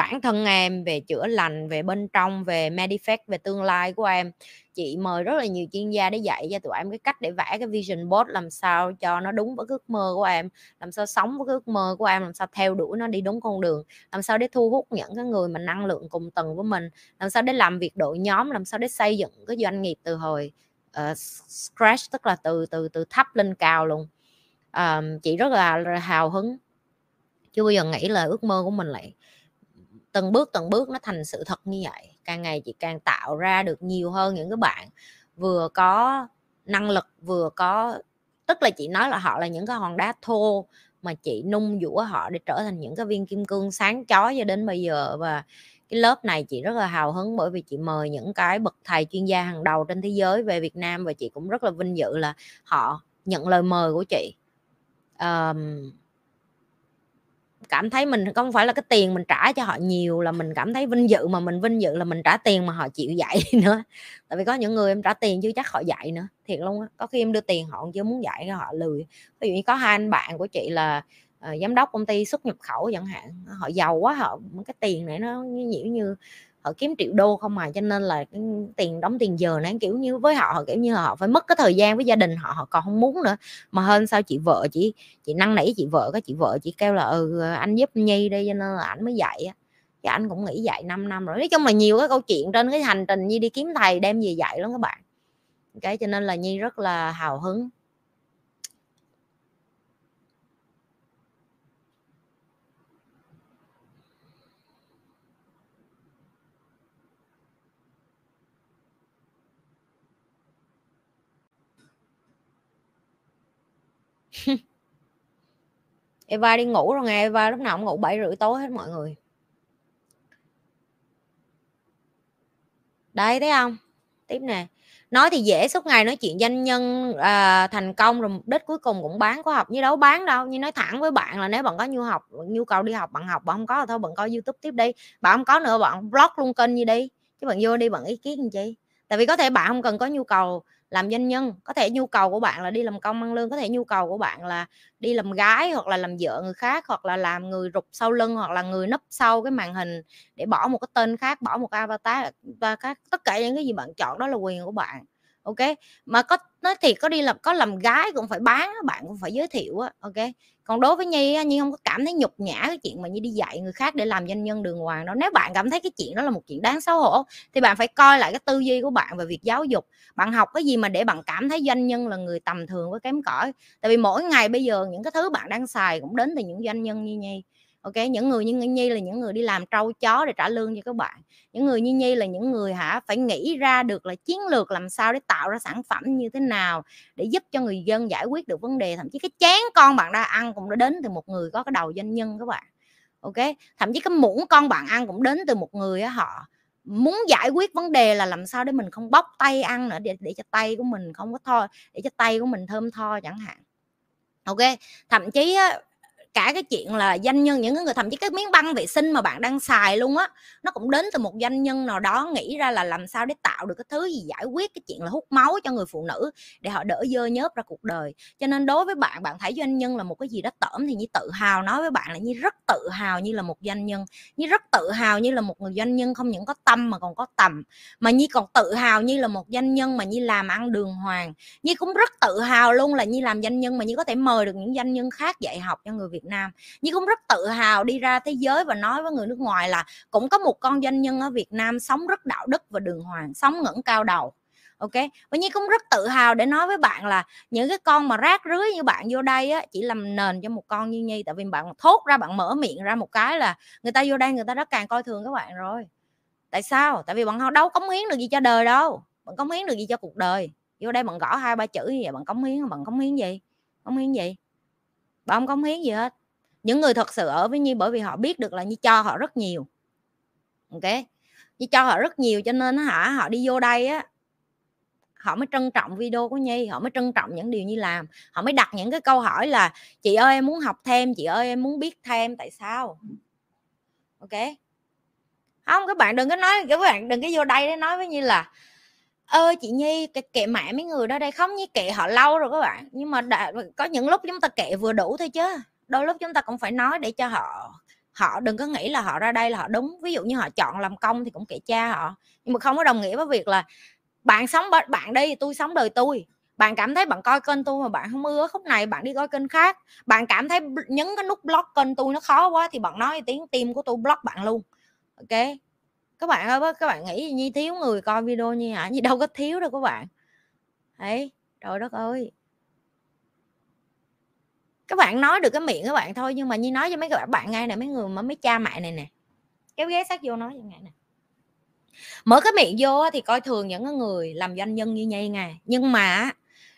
bản thân em về chữa lành về bên trong về medifact về tương lai của em. Chị mời rất là nhiều chuyên gia để dạy cho tụi em cái cách để vẽ cái vision board làm sao cho nó đúng với ước mơ của em làm sao sống với ước mơ của em làm sao theo đuổi nó đi đúng con đường làm sao để thu hút những cái người mà năng lượng cùng tầng với mình làm sao để làm việc đội nhóm làm sao để xây dựng cái doanh nghiệp từ hồi uh, scratch tức là từ từ từ thấp lên cao luôn. Um, chị rất là hào hứng chưa bao giờ nghĩ là ước mơ của mình lại từng bước từng bước nó thành sự thật như vậy. Càng ngày chị càng tạo ra được nhiều hơn những cái bạn vừa có năng lực vừa có tức là chị nói là họ là những cái hòn đá thô mà chị nung dũa họ để trở thành những cái viên kim cương sáng chói cho đến bây giờ. Và cái lớp này chị rất là hào hứng bởi vì chị mời những cái bậc thầy chuyên gia hàng đầu trên thế giới về Việt Nam và chị cũng rất là vinh dự là họ nhận lời mời của chị. Um, cảm thấy mình không phải là cái tiền mình trả cho họ nhiều là mình cảm thấy vinh dự mà mình vinh dự là mình trả tiền mà họ chịu dạy nữa. Tại vì có những người em trả tiền chứ chắc họ dạy nữa thiệt luôn á. Có khi em đưa tiền họ chưa muốn dạy họ lười. Ví dụ như có hai anh bạn của chị là uh, giám đốc công ty xuất nhập khẩu chẳng hạn họ giàu quá họ cái tiền này nó như như họ kiếm triệu đô không mà cho nên là cái tiền đóng tiền giờ nó kiểu như, với họ họ kiểu như họ phải mất cái thời gian với gia đình họ họ còn không muốn nữa. Mà hơn sao chị vợ chị chị năng nỉ chị vợ cái chị vợ chị kêu là ừ ờ, anh giúp nhi đi cho nên là anh mới dạy á. Chứ anh cũng nghĩ dạy 5 năm rồi. Nói chung là nhiều cái câu chuyện trên cái hành trình nhi đi kiếm thầy đem về dạy lắm các bạn. Cái cho nên là nhi rất là hào hứng. Eva đi ngủ rồi nghe Eva lúc nào cũng ngủ bảy rưỡi tối hết mọi người. Đây thấy không? Tiếp nè. Nói thì dễ suốt ngày nói chuyện doanh nhân à, thành công rồi mục đích cuối cùng cũng bán có học. Như đâu bán đâu như nói thẳng với bạn là nếu bạn có nhu học nhu cầu đi học bạn học bạn không có thì thôi bạn coi youtube tiếp đi. Bạn không có nữa bạn blog luôn kênh như đi. Chứ bạn vô đi bạn ý kiến gì tại vì có thể bạn không cần có nhu cầu làm doanh nhân, có thể nhu cầu của bạn là đi làm công ăn lương, có thể nhu cầu của bạn là đi làm gái hoặc là làm vợ người khác, hoặc là làm người rụt sau lưng, hoặc là người nấp sau cái màn hình để bỏ một cái tên khác, bỏ một avatar avatar các, tất cả những cái gì bạn chọn đó là quyền của bạn ok? Mà có, nói thiệt có đi làm, có làm gái cũng phải bán bạn cũng phải giới thiệu á, ok? Còn đối với nhi nhi không có cảm thấy nhục nhã cái chuyện mà nhi đi dạy người khác để làm doanh nhân đường hoàng đó nếu bạn cảm thấy cái chuyện đó là một chuyện đáng xấu hổ, thì bạn phải coi lại cái tư duy của bạn về việc giáo dục. Bạn học cái gì mà để bạn cảm thấy doanh nhân là người tầm thường với kém cỏi? Tại vì mỗi ngày bây giờ những cái thứ bạn đang xài cũng đến từ những doanh nhân như nhi ok những người như nhi là những người đi làm trâu chó để trả lương cho các bạn. Những người như nhi là những người hả phải nghĩ ra được là chiến lược làm sao để tạo ra sản phẩm như thế nào để giúp cho người dân giải quyết được vấn đề. Thậm chí cái chén con bạn đang ăn cũng đã đến từ một người có cái đầu doanh nhân các bạn. Ok thậm chí cái muỗng con bạn ăn cũng đến từ một người á họ muốn giải quyết vấn đề là làm sao để mình không bóc tay ăn nữa để để cho tay của mình không có thôi để cho tay của mình thơm tho chẳng hạn. Ok thậm chí á, cả cái chuyện là doanh nhân, những người thậm chí cái miếng băng vệ sinh mà bạn đang xài luôn á, nó cũng đến từ một doanh nhân nào đó nghĩ ra là làm sao để tạo được cái thứ gì giải quyết cái chuyện là hút máu cho người phụ nữ để họ đỡ dơ nhớp ra cuộc đời. Cho nên đối với bạn bạn thấy doanh nhân là một cái gì đó tởm thì như tự hào, nói với bạn là như rất tự hào như là một doanh nhân. Như rất tự hào như là một người doanh nhân không những có tâm mà còn có tầm. Mà như còn tự hào như là một doanh nhân mà như làm ăn đường hoàng. Như cũng rất tự hào luôn là như làm doanh nhân mà như có thể mời được những doanh nhân khác dạy học cho người Việt Việt Nam. Nhưng cũng rất tự hào đi ra thế giới và nói với người nước ngoài là cũng có một con doanh nhân ở Việt Nam sống rất đạo đức và đường hoàng, sống ngẩng cao đầu. Ok? Và nhi cũng rất tự hào để nói với bạn là những cái con mà rác rưới như bạn vô đây á, chỉ làm nền cho một con như nhi, tại vì bạn thốt ra, bạn mở miệng ra một cái là người ta vô đây người ta đã càng coi thường các bạn rồi. Tại sao? Tại vì bạn đâu cống hiến được gì cho đời đâu. Bạn cống hiến được gì cho cuộc đời. Vô đây bạn gõ hai ba chữ như vậy, bạn cống hiến, bạn cống hiến gì? Cống hiến gì? Bạn không cống hiến gì hết. Những người thật sự ở với nhi bởi vì họ biết được là nhi cho họ rất nhiều. Ok? Nhi cho họ rất nhiều cho nên hả, họ đi vô đây á, họ mới trân trọng video của nhi, họ mới trân trọng những điều nhi làm. Họ mới đặt những cái câu hỏi là, chị ơi, em muốn học thêm, chị ơi, em muốn biết thêm, tại sao? Ok? Không, các bạn đừng có nói, các bạn đừng có vô đây để nói với như là ơ chị nhi kệ mẹ mấy người đó đây. Không như kệ họ lâu rồi các bạn. Nhưng mà đã, có những lúc chúng ta kệ vừa đủ thôi chứ. Đôi lúc chúng ta cũng phải nói để cho họ họ đừng có nghĩ là họ ra đây là họ đúng. Ví dụ như họ chọn làm công thì cũng kệ cha họ. Nhưng mà không có đồng nghĩa với việc là bạn sống bạn đi tôi sống đời tôi. Bạn cảm thấy bạn coi kênh tôi mà bạn không ưa khúc này bạn đi coi kênh khác. Bạn cảm thấy nhấn cái nút block kênh tôi nó khó quá thì bạn nói tiếng tim của tôi block bạn luôn. Ok? Các bạn ơi các bạn nghĩ như thiếu người coi video như hả? Như đâu có thiếu đâu các bạn. Ấy, trời đất ơi. Các bạn nói được cái miệng các bạn thôi, nhưng mà như nói cho mấy các bạn ngay này mấy người mà, mấy cha mẹ này nè. Kéo ghé sát vô nói như ngay nè. Mở cái miệng vô thì coi thường những người làm doanh nhân như nhây ngày nhưng mà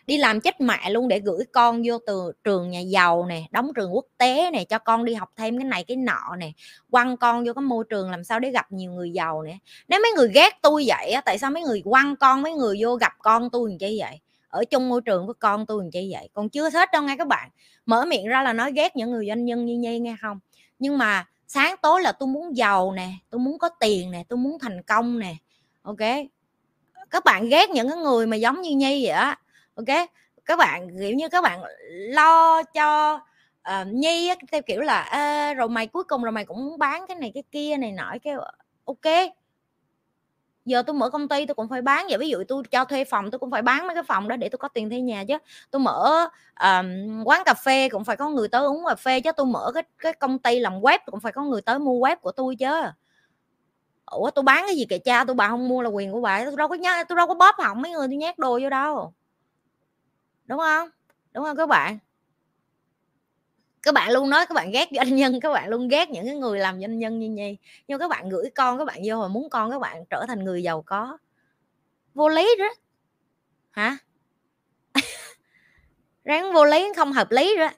đi làm chết mẹ luôn để gửi con vô từ trường nhà giàu nè, đóng trường quốc tế nè, cho con đi học thêm cái này cái nọ nè, quăng con vô cái môi trường làm sao để gặp nhiều người giàu nè. Nếu mấy người ghét tôi vậy á, tại sao mấy người quăng con, mấy người vô gặp con tôi làm chi vậy? Ở chung môi trường với con tôi làm chi vậy? Còn chưa hết đâu nghe các bạn. Mở miệng ra là nói ghét những người doanh nhân như nhi nghe không? Nhưng mà sáng tối là tôi muốn giàu nè, tôi muốn có tiền nè, tôi muốn thành công nè. Ok? Các bạn ghét những cái người mà giống như nhi vậy á ok? Các bạn kiểu như các bạn lo cho uh, nhi á, theo kiểu là à, rồi mày cuối cùng rồi mày cũng bán cái này cái kia này nọ cái ok giờ tôi mở công ty tôi cũng phải bán vậy ví dụ tôi cho thuê phòng tôi cũng phải bán mấy cái phòng đó để tôi có tiền thuê nhà chứ tôi mở um, quán cà phê cũng phải có người tới uống cà phê chứ tôi mở cái cái công ty làm web cũng phải có người tới mua web của tôi chứ. Ủa tôi bán cái gì kệ cha tôi bà không mua là quyền của bà tôi đâu có nhá tôi đâu có bóp hỏng mấy người tôi nhét đồ vô đâu đúng không? Đúng không các bạn? Các bạn luôn nói các bạn ghét doanh nhân, các bạn luôn ghét những cái người làm doanh nhân như nhi. Nhưng các bạn gửi con các bạn vô mà muốn con các bạn trở thành người giàu có. Vô lý đó. Hả? Ráng vô lý không hợp lý đó.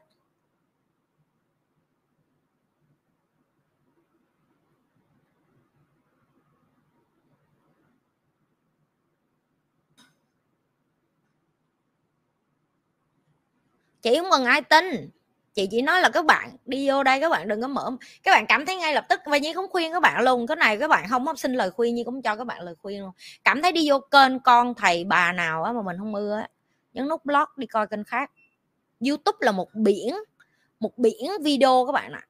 Chị không cần ai tin. Chị chỉ nói là, các bạn đi vô đây, các bạn đừng có mở các bạn cảm thấy ngay lập tức, và nhi cũng khuyên các bạn luôn, cái này các bạn không xin lời khuyên như cũng cho các bạn lời khuyên luôn. Cảm thấy đi vô kênh con thầy bà nào á mà mình không ưa á, nhấn nút blog đi coi kênh khác. Youtube là một biển một biển video các bạn ạ.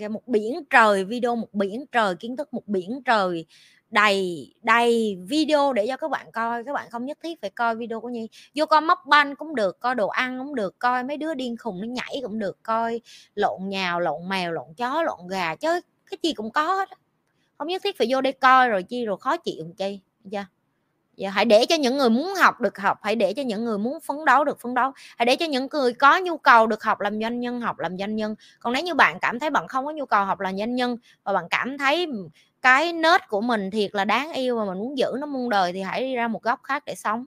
À. một biển trời, video một biển trời, kiến thức một biển trời đầy đầy video để cho các bạn coi. Các bạn không nhất thiết phải coi video của nhi. Vô coi móc banh cũng được, coi đồ ăn cũng được, coi mấy đứa điên khùng nó nhảy cũng được, coi lộn nhào, lộn mèo, lộn chó, lộn gà, chứ cái gì cũng có hết không nhất thiết phải vô đây coi rồi chi rồi khó chịu chi chưa? Dạ, hãy để cho những người muốn học được học hãy để cho những người muốn phấn đấu được phấn đấu. Hãy để cho những người có nhu cầu được học làm doanh nhân học làm doanh nhân. Còn nếu như bạn cảm thấy bạn không có nhu cầu học làm doanh nhân và bạn cảm thấy cái nết của mình thiệt là đáng yêu và mình muốn giữ nó muôn đời thì hãy đi ra một góc khác để sống.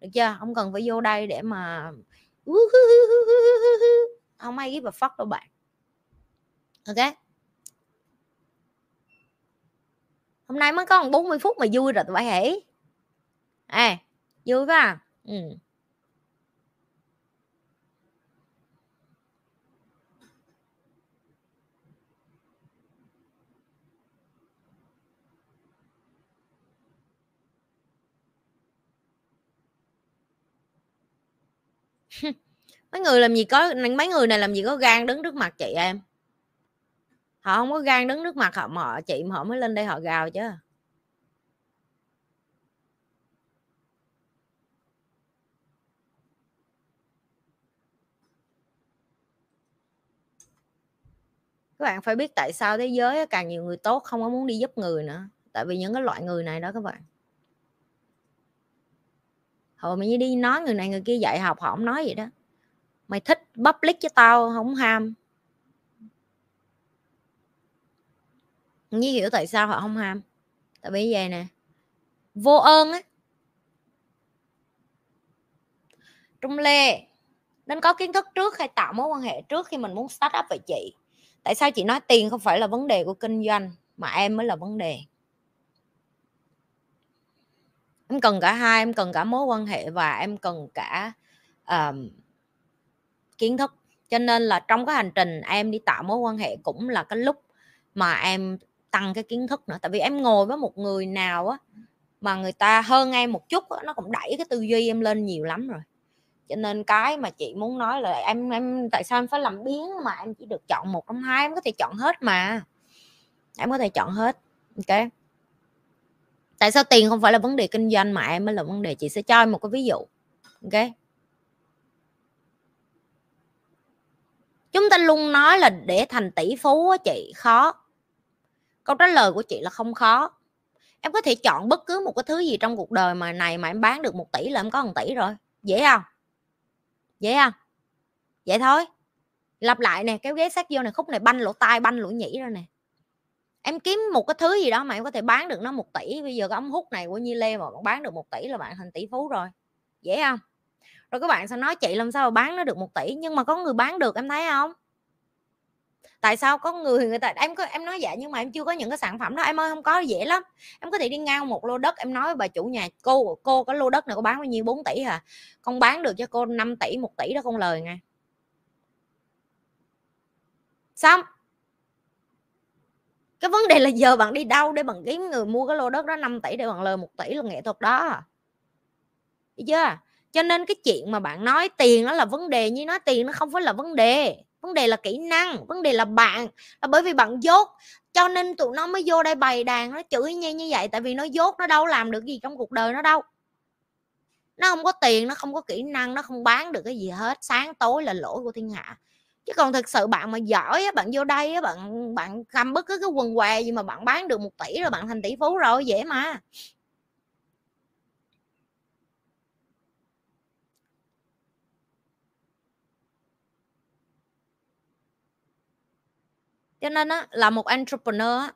Được chưa? Không cần phải vô đây để mà không ai give a fuck đâu bạn. Ok? Hôm nay mới có 40 phút mà vui rồi tụi bay hãy 哎，有吧？嗯。mấy quá mấy người làm gì có mấy người này làm gì có gan đứng trước mặt chị em họ không có gan đứng trước mặt họ mà họ chị họ mới lên đây họ gào chứ các bạn phải biết tại sao thế giới càng nhiều người tốt không có muốn đi giúp người nữa, tại vì những cái loại người này đó các bạn. Hồi mày đi nói người này người kia dạy học, họ không nói vậy đó. Mày thích public cho tao không ham. Như hiểu tại sao họ không ham. Tại vì vậy nè, vô ơn á. Trung lê, nên có kiến thức trước hay tạo mối quan hệ trước khi mình muốn start up vậy chị? Tại sao chị nói tiền không phải là vấn đề của kinh doanh mà em mới là vấn đề? Em cần cả hai em cần cả mối quan hệ và em cần cả uh, kiến thức. Cho nên là trong cái hành trình em đi tạo mối quan hệ cũng là cái lúc mà em tăng cái kiến thức nữa. Tại vì em ngồi với một người nào á mà người ta hơn em một chút á, nó cũng đẩy cái tư duy em lên nhiều lắm rồi cho nên cái mà chị muốn nói là em em, tại sao em phải làm biến mà em chỉ được chọn một trong hai, em có thể chọn hết mà. Em có thể chọn hết ok tại sao tiền không phải là vấn đề kinh doanh mà em mới là vấn đề, chị sẽ cho em một cái ví dụ ok chúng ta luôn nói là để thành tỷ phú á chị, khó. Câu trả lời của chị là không khó. Em có thể chọn bất cứ một cái thứ gì trong cuộc đời mà này mà em bán được một tỷ là em có một tỷ rồi, dễ không? Dễ không à? vậy thôi. Lặp lại nè, kéo ghế sát vô này khúc này banh lỗ tai, banh lỗ nhĩ ra nè. Em kiếm một cái thứ gì đó mà em có thể bán được nó một tỷ. Bây giờ cái ống hút này của Nhi Lê mà bạn bán được một tỷ là bạn thành tỷ phú rồi. Dễ không? Rồi các bạn sẽ nói chị làm sao mà bán nó được một tỷ, nhưng mà có người bán được, em thấy không? Tại sao có người người ta, em có, em nói vậy nhưng mà em chưa có những cái sản phẩm đó, em ơi, không có, dễ lắm. Em có thể đi ngang một lô đất, em nói với bà chủ nhà, cô cô cái lô đất này có bán bao nhiêu? 4 tỷ hả con bán được cho cô 5 tỷ, một tỷ đó con lời nghe. Xong. Cái vấn đề là giờ bạn đi đâu để bạn kiếm người mua cái lô đất đó 5 tỷ để bạn lời một tỷ là nghệ thuật đó. Đấy chưa? Cho nên cái chuyện mà bạn nói tiền nó là vấn đề, như nói tiền nó không phải là vấn đề vấn đề là kỹ năng, vấn đề là bạn, là bởi vì bạn dốt. Cho nên tụi nó mới vô đây bày đàn, nó chửi nhau như vậy, tại vì nó dốt, nó đâu làm được gì trong cuộc đời nó đâu. Nó không có tiền, nó không có kỹ năng, nó không bán được cái gì hết. Sáng tối là lỗi của thiên hạ. Chứ còn thực sự bạn mà giỏi bạn vô đây bạn bạn cầm bất cứ cái quần què gì mà bạn bán được một tỷ rồi bạn thành tỷ phú rồi, dễ mà. Cho nên á, là một entrepreneur á,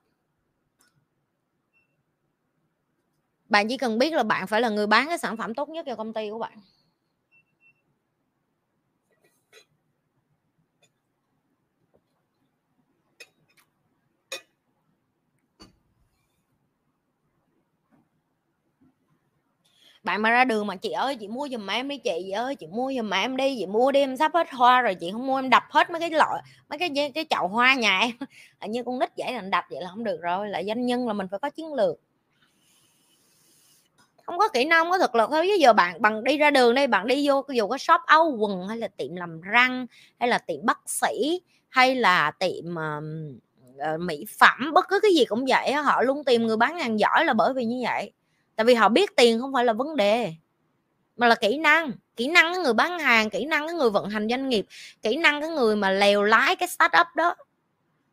bạn chỉ cần biết là bạn phải là người bán cái sản phẩm tốt nhất cho công ty của bạn. Bạn mà ra đường mà chị ơi chị mua giùm em đi chị, ơi chị mua giùm em đi chị mua đi em sắp hết hoa rồi chị không mua em đập hết mấy cái loại mấy cái cái chậu hoa nhà em. Như con nít vậy là đập vậy là không được rồi là doanh nhân là mình phải có chiến lược. Không có kỹ năng không có thực lực thôi chứ giờ bạn bằng đi ra đường đây bạn đi vô dù có shop áo quần hay là tiệm làm răng hay là tiệm bác sĩ hay là tiệm uh, mỹ phẩm bất cứ cái gì cũng vậy họ luôn tìm người bán hàng giỏi là bởi vì như vậy tại vì họ biết tiền không phải là vấn đề, mà là kỹ năng. Kỹ năng cái người bán hàng, kỹ năng cái người vận hành doanh nghiệp, kỹ năng cái người mà lèo lái cái startup đó.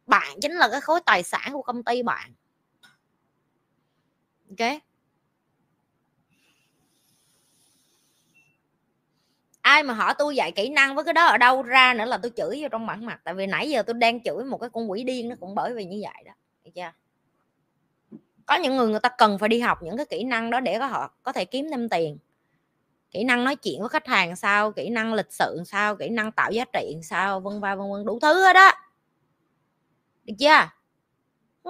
Bạn chính là cái khối tài sản của công ty bạn. Ok? Ai mà hỏi tôi dạy kỹ năng với cái đó ở đâu ra nữa là tôi chửi vô trong bản mặt. Tại vì nãy giờ tôi đang chửi một cái con quỷ điên nó cũng bởi vì như vậy đó. Được chưa? Có những người người ta cần phải đi học những cái kỹ năng đó để có họ có thể kiếm thêm tiền. Kỹ năng nói chuyện với khách hàng sao, kỹ năng lịch sự sao, kỹ năng tạo giá trị sao, vân vân vân vân, đủ thứ hết đó được chưa?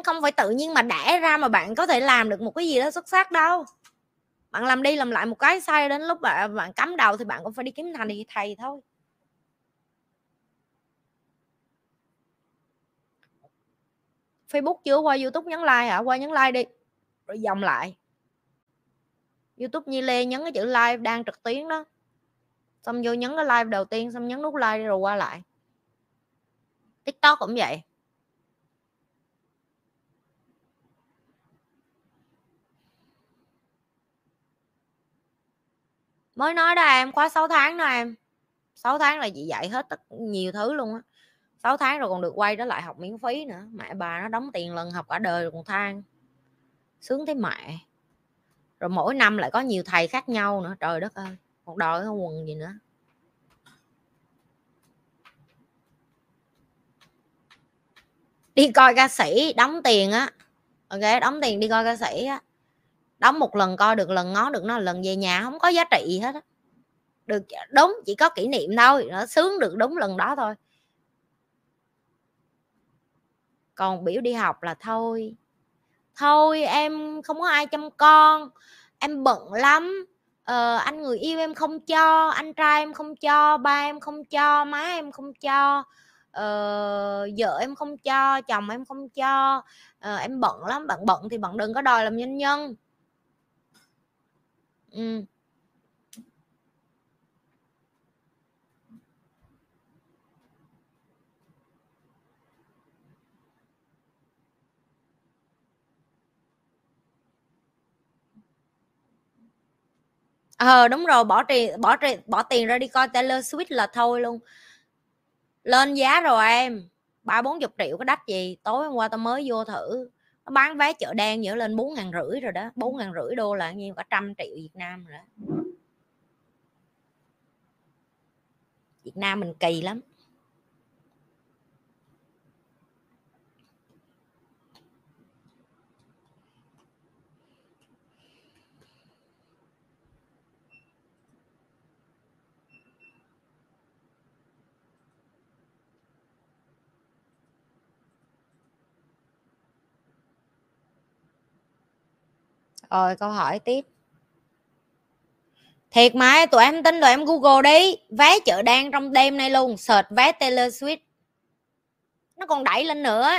Không phải tự nhiên mà đẻ ra mà bạn có thể làm được một cái gì đó xuất sắc đâu. Bạn làm đi làm lại một cái sai đến lúc bạn bạn cắm đầu thì bạn cũng phải đi kiếm thành thì thầy thôi. Facebook chưa? Qua YouTube nhấn like hả? Qua nhấn like đi. Rồi dòng lại. YouTube Nhi Lê nhấn cái chữ like đang trực tuyến đó. Xong vô nhấn cái like đầu tiên, xong nhấn nút like rồi qua lại. TikTok cũng vậy. Mới nói đó em khóa 6 tháng đó em. 6 tháng là chị dạy hết tất nhiều thứ luôn á. 6 tháng rồi còn được quay trở lại học miễn phí nữa, mẹ bà nó đóng tiền lần học cả đời rồi còn than. Sướng thế mẹ. Rồi mỗi năm lại có nhiều thầy khác nhau nữa, trời đất ơi còn đòi cái quần gì nữa. Đi coi ca sĩ, đóng tiền á. Ok, đóng tiền đi coi ca sĩ á. Đóng một lần coi được lần ngó được nó lần về nhà, không có giá trị gì hết á. Được, đúng, chỉ có kỷ niệm thôi, nó sướng được đúng lần đó thôi. Còn biểu đi học là thôi. Thôi em không có ai chăm con em bận lắm. Ờ, anh người yêu em không cho anh trai em không cho ba em không cho má em không cho ờ, vợ em không cho chồng em không cho. Ờ, em bận lắm bạn bận thì bạn đừng có đòi làm nhân nhân. Ừ. ờ đúng rồi, bỏ tiền bỏ tiền bỏ tiền ra đi coi Taylor Swift là thôi luôn. Lên giá rồi em, ba bốn chục triệu có đắt gì, tối hôm qua tao mới vô thử. Nó bán vé chợ đen nhớ lên bốn ngàn rưỡi rồi đó, bốn ngàn rưỡi đô là nhiêu, cả trăm triệu Việt Nam rồi đó. Việt Nam mình kỳ lắm. Rồi, câu hỏi tiếp. Thiệt mà, tụi em tin tụi em google đi. Vé chợ đen trong đêm nay luôn. Search vé Taylor Swift. Nó còn đẩy lên nữa.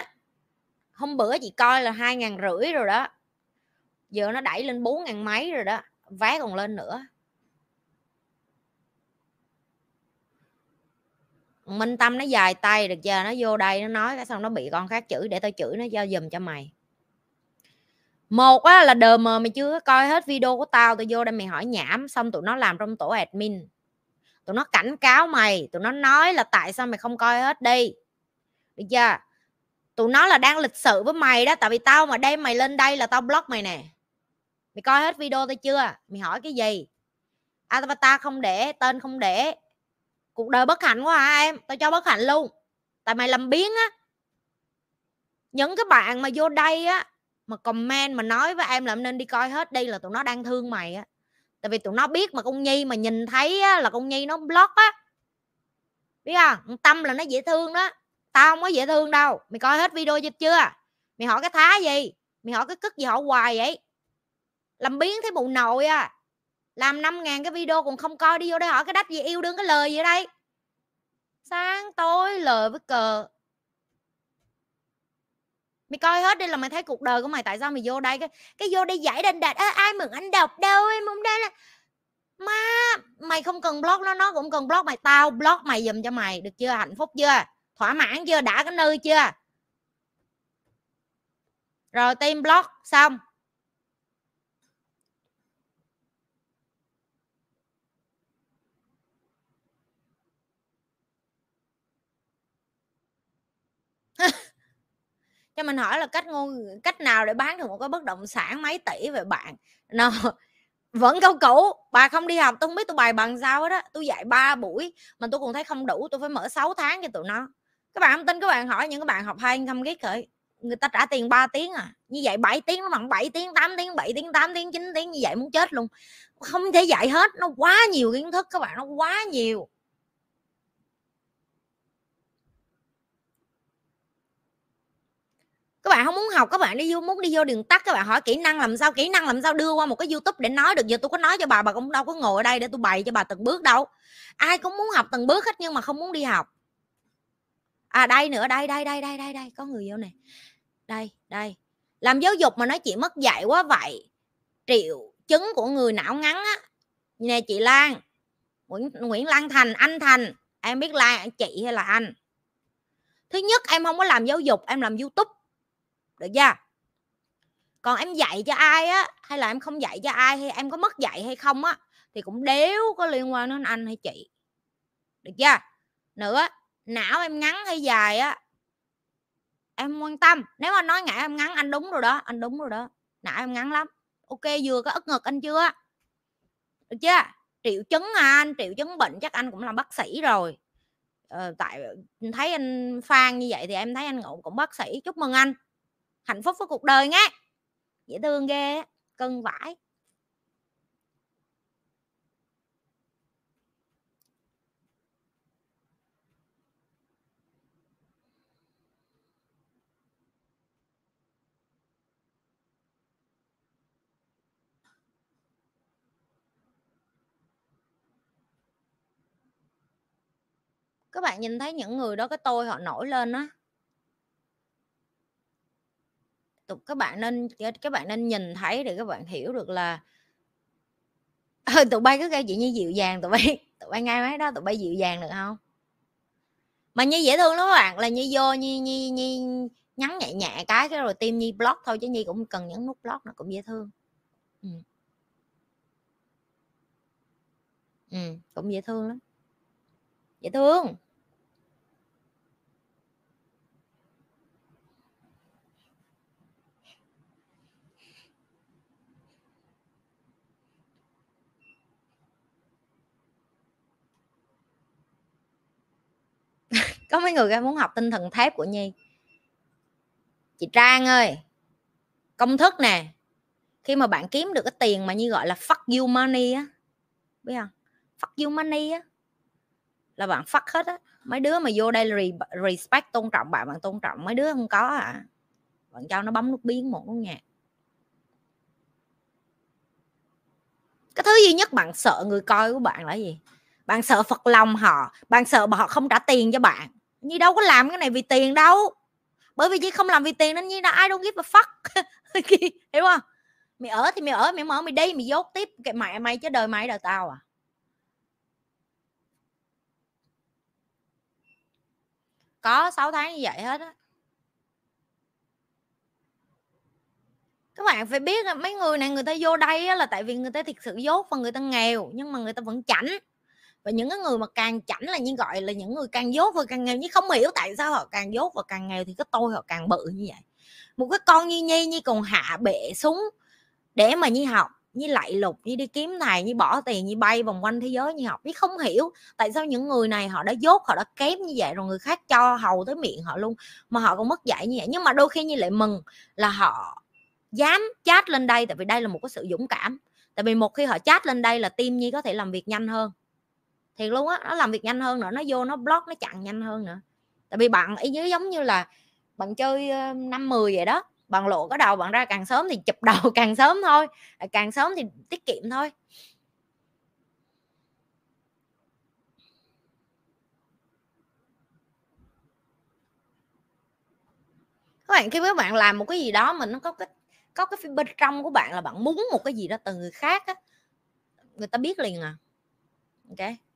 Hôm bữa chị coi là hai ngàn rưỡi rồi đó. Giờ nó đẩy lên bốn ngàn mấy rồi đó. Vé còn lên nữa. Minh tâm nó dài tay được giờ nó vô đây, nó nói cái xong nó bị con khác chửi để tao chửi nó cho dùm cho mày một á là đờ mờ mày chưa coi hết video của tao tao vô đây mày hỏi nhảm, xong tụi nó làm trong tổ admin. Tụi nó cảnh cáo mày, tụi nó nói là tại sao mày không coi hết đi. Được chưa? Tụi nó là đang lịch sự với mày đó, tại vì tao mà đem mày lên đây là tao block mày nè. Mày coi hết video tao chưa? Mày hỏi cái gì? Avatar không để, tên không để. Cuộc đời bất hạnh quá hả em, tao cho bất hạnh luôn. Tại mày làm biến á. Những cái bạn mà vô đây á mà comment mà nói với em là em nên đi coi hết đi là tụi nó đang thương mày á. Tại vì tụi nó biết mà con nhi mà nhìn thấy á, là con nhi nó block á. Biết không? Tâm là nó dễ thương đó. Tao không có dễ thương đâu. Mày coi hết video chưa mày hỏi cái thá gì? Mày hỏi cái cức gì họ hoài vậy? Làm biến thấy bộ nội à. Làm năm ngàn cái video còn không coi đi vô đây hỏi cái đách gì yêu đương cái lời gì ở đây? Sáng tối lời với cờ mày coi hết đi là mày thấy cuộc đời của mày tại sao mày vô đây? Cái cái vô đây giải đành đạt ai mừng anh đọc đâu em không đây là má, mày không cần blog nó nó cũng cần blog mày, tao blog mày giùm cho mày, được chưa? Hạnh phúc chưa? Thỏa mãn chưa? Đã cái nơi chưa? Rồi tim blog xong. cho mình hỏi là cách ngôn, cách nào để bán được một cái bất động sản mấy tỷ về bạn? No vẫn câu cũ, bà không đi học, tôi không biết tôi bài bằng sao đó tôi dạy 3 buổi mà tôi còn thấy không đủ, tôi phải mở 6 tháng cho tụi nó. Các bạn không tin, các bạn hỏi những các bạn học hai không ghét khởi, người ta trả tiền 3 tiếng à như vậy 7 tiếng nó bằng 7 tiếng 8 tiếng 7 tiếng 8 tiếng 9 tiếng như vậy muốn chết luôn. Không thể dạy hết, nó quá nhiều kiến thức các bạn, nó quá nhiều. Bạn không muốn học, các bạn đi vô, muốn đi vô đường tắt, các bạn hỏi kỹ năng làm sao, kỹ năng làm sao đưa qua một cái youtube để nói được. Giờ tôi có nói cho bà bà cũng đâu có ngồi ở đây để tôi bày cho bà từng bước đâu. Ai cũng muốn học từng bước hết nhưng mà không muốn đi học. À đây nữa, đây đây đây đây đây đây, có người vô này đây đây. Làm giáo dục mà nói chị mất dạy quá vậy. Triệu chứng của người não ngắn á. Nè, chị Lan. Nguyễn Nguyễn Lan Thành, anh Thành. Em biết Lan, chị hay là anh? Thứ nhất, em không có làm giáo dục, em làm youtube được chưa? Còn em dạy cho ai á hay là em không dạy cho ai hay em có mất dạy hay không á thì cũng đéo có liên quan đến anh hay chị. Được chưa? Nữa não em ngắn hay dài á em quan tâm. Nếu anh nói ngại em ngắn anh đúng rồi đó anh đúng rồi đó. Não em ngắn lắm. Ok vừa có ức ngực anh chưa? Được chưa? Triệu chứng à anh triệu chứng bệnh chắc anh cũng là bác sĩ rồi. Ờ, tại thấy anh phan như vậy thì em thấy anh ngộ cũng bác sĩ. Chúc mừng anh hạnh phúc với cuộc đời nghe. Dễ thương ghê cân vải. Các bạn nhìn thấy những người đó, cái tôi họ nổi lên á. Các bạn nên các bạn nên nhìn thấy để các bạn hiểu được là ừ, tụi bay cứ kêu chị như dịu dàng tụi bay tụi bay ngay mấy đó tụi bay dịu dàng được không? Mà như dễ thương lắm các bạn là như vô như như như nhắn nhẹ nhẹ cái cái rồi tim nhi block thôi chứ nhi cũng cần nhấn nút block nó cũng dễ thương. Ừ. ừ cũng dễ thương lắm. Dễ thương. Có mấy người muốn học tinh thần thép của nhi. Chị trang ơi, công thức nè. Khi mà bạn kiếm được cái tiền mà như gọi là fuck you money á, biết không? Fuck you money á, là bạn fuck hết á. Mấy đứa mà vô đây là respect, tôn trọng bạn bạn tôn trọng. Mấy đứa không có à. Bạn cho nó bấm nút biến một nút nhạc. Cái thứ duy nhất bạn sợ người coi của bạn là gì? Bạn sợ phật lòng họ, bạn sợ họ không trả tiền cho bạn nhi đâu có làm cái này vì tiền đâu. Bởi vì chỉ không làm vì tiền nên nhi là ai đâu give a fuck. Hiểu không? Mày ở thì mày ở, mày mở, mày đi, mày dốt tiếp. Cái mẹ mày chứ đời mày, đời tao à. Có 6 tháng như vậy hết á. Các bạn phải biết là mấy người này, người ta vô đây là tại vì người ta thực sự dốt và người ta nghèo, nhưng mà người ta vẫn chảnh và những cái người mà càng chảnh là như gọi là những người càng dốt và càng nghèo, nhưng không hiểu tại sao họ càng dốt và càng nghèo thì cái tôi họ càng bự như vậy. Một cái con như nhi như còn hạ bệ súng để mà như học như lại lục như đi kiếm thầy như bỏ tiền như bay vòng quanh thế giới như học. Biết không hiểu tại sao những người này họ đã dốt, họ đã kém như vậy rồi người khác cho hầu tới miệng họ luôn, mà họ còn mất dạy như vậy. Nhưng mà đôi khi như lại mừng là họ dám chat lên đây, tại vì đây là một cái sự dũng cảm. Tại vì một khi họ chat lên đây là tim nhi có thể làm việc nhanh hơn thì luôn á, nó làm việc nhanh hơn nữa, nó vô nó block, nó chặn nhanh hơn nữa. Tại vì bạn ý dưới giống như là bạn chơi năm mười vậy đó, bạn lộ cái đầu bạn ra càng sớm thì chụp đầu càng sớm thôi à, càng sớm thì tiết kiệm thôi. Các bạn, khi các bạn làm một cái gì đó mà nó có cái có cái bên trong của bạn là bạn muốn một cái gì đó từ người khác á, người ta biết liền à. Ok.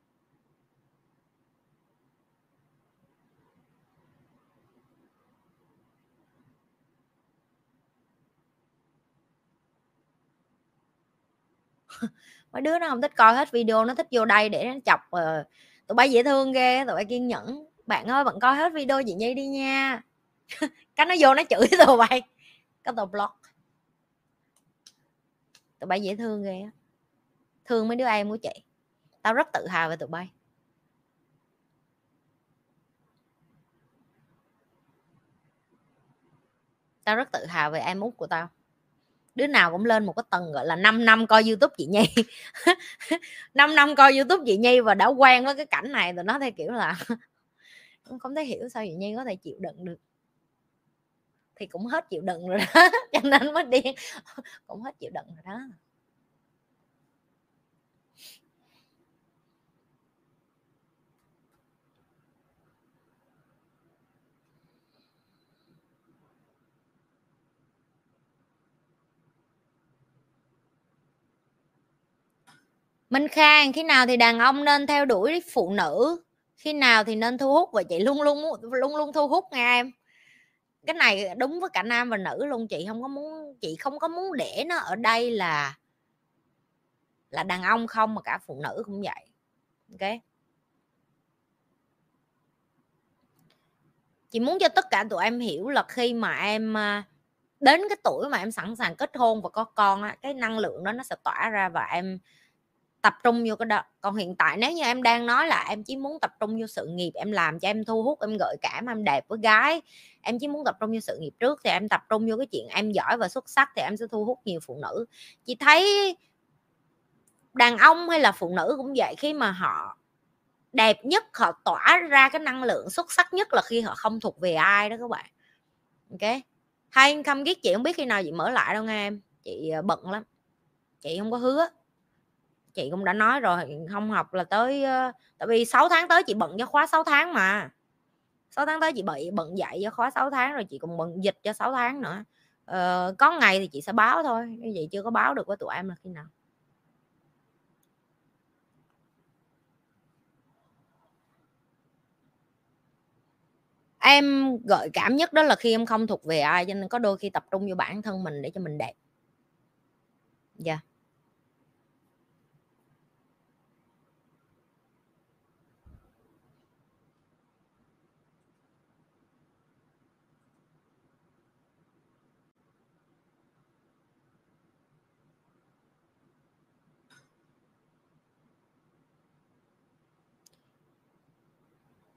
Mấy đứa nó không thích coi hết video nó thích vô đây để nó chọc uh, tụi bay dễ thương ghê tụi bay kiên nhẫn. Bạn ơi bạn coi hết video chị nhi đi nha. Cái nó vô nó chửi tụi bay cái tụi block tụi bay dễ thương ghê á. Thương mấy đứa em của chị. Tao rất tự hào về tụi bay. Tao rất tự hào về em út của tao đứa nào cũng lên một cái tầng, gọi là 5 năm coi youtube chị nhi. 5 năm coi youtube chị nhi và đã quen với cái cảnh này rồi, nó theo kiểu là không thể hiểu sao chị nhi có thể chịu đựng được. Thì cũng hết chịu đựng rồi đó, cho nên mới điên cũng hết chịu đựng rồi đó. Minh Khang, khi nào thì đàn ông nên theo đuổi phụ nữ? Khi nào thì nên thu hút? Và chị luôn luôn luôn luôn thu hút nha em. Cái này đúng với cả nam và nữ luôn chị, không có muốn, chị không có muốn để nó ở đây là là đàn ông không mà cả phụ nữ cũng vậy. Ok? Chị muốn cho tất cả tụi em hiểu là khi mà em à, đến cái tuổi mà em sẵn sàng kết hôn và có con á, cái năng lượng đó nó sẽ tỏa ra và em tập trung vô cái đó. Còn hiện tại nếu như em đang nói là em chỉ muốn tập trung vô sự nghiệp em làm cho em thu hút, em gợi cảm, em đẹp với gái, em chỉ muốn tập trung vô sự nghiệp trước thì em tập trung vô cái chuyện em giỏi và xuất sắc thì em sẽ thu hút nhiều phụ nữ. Chị thấy đàn ông hay là phụ nữ cũng vậy, khi mà họ đẹp nhất, họ tỏa ra cái năng lượng xuất sắc nhất là khi họ không thuộc về ai đó các bạn. Ok? Hay không biết chị không biết khi nào chị mở lại đâu nghe em. Chị ờ, bận lắm. Chị không có hứa chị cũng đã nói rồi không học là tới tại vì 6 tháng tới chị bận cho khóa 6 tháng mà. 6 tháng tới chị bị bận dạy cho khóa 6 tháng rồi chị còn bận dịch cho 6 tháng nữa. Ờ, có ngày thì chị sẽ báo thôi như vậy chưa có báo được với tụi em là khi nào. Em gợi cảm nhất đó là khi em không thuộc về ai cho nên có đôi khi tập trung vô bản thân mình để cho mình đẹp. Dạ. yeah.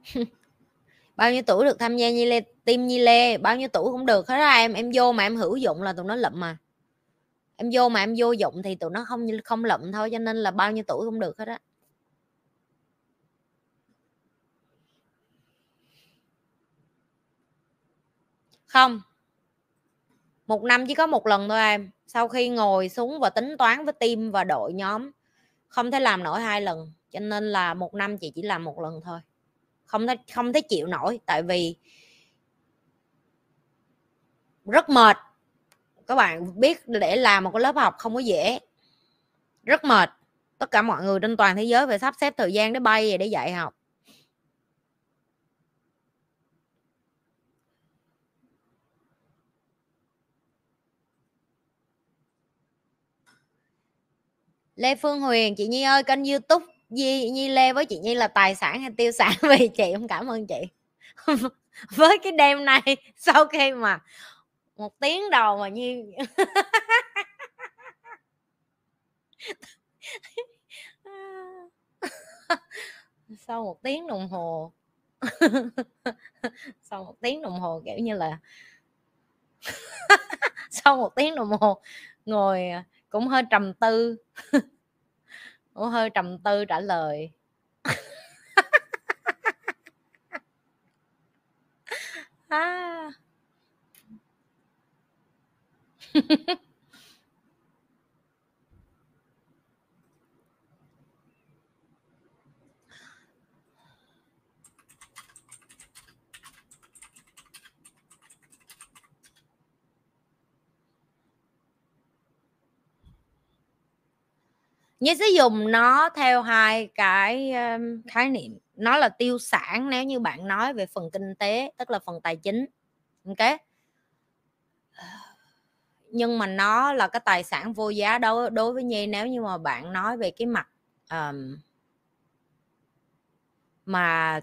bao nhiêu tuổi được tham gia nhi lê tim nhi lê? Bao nhiêu tuổi cũng được, hết á em. Em vô mà em hữu dụng là tụi nó lụm mà. Em vô mà em vô dụng thì tụi nó không không lụm thôi, cho nên là bao nhiêu tuổi cũng được, hết á không. Một năm chỉ có một lần thôi em. Sau khi ngồi xuống và tính toán với team và đội nhóm, không thể làm nổi hai lần. Cho nên là một năm chị chỉ làm một lần thôi không thể không thể chịu nổi, tại vì rất mệt. Các bạn biết để làm một cái lớp học không có dễ, rất mệt. Tất cả mọi người trên toàn thế giới phải sắp xếp thời gian để bay về để dạy học. Lê Phương Huyền, chị Nhi ơi, kênh YouTube Nhi, Nhi Lê với chị Nhi là tài sản hay tiêu sản? Vì chị không cảm ơn chị. Với cái đêm nay sau khi mà một tiếng đầu mà Nhi sau một tiếng đồng hồ sau một tiếng đồng hồ kiểu như là sau một tiếng đồng hồ ngồi cũng hơi trầm tư ủa hơi trầm tư trả lời à. Nhi sẽ dùng nó theo hai cái um, khái niệm. Nó là tiêu sản nếu như bạn nói về phần kinh tế tức là phần tài chính. Ok? Nhưng mà nó là cái tài sản vô giá đối đối với nhi nếu như mà bạn nói về cái mặt um, mà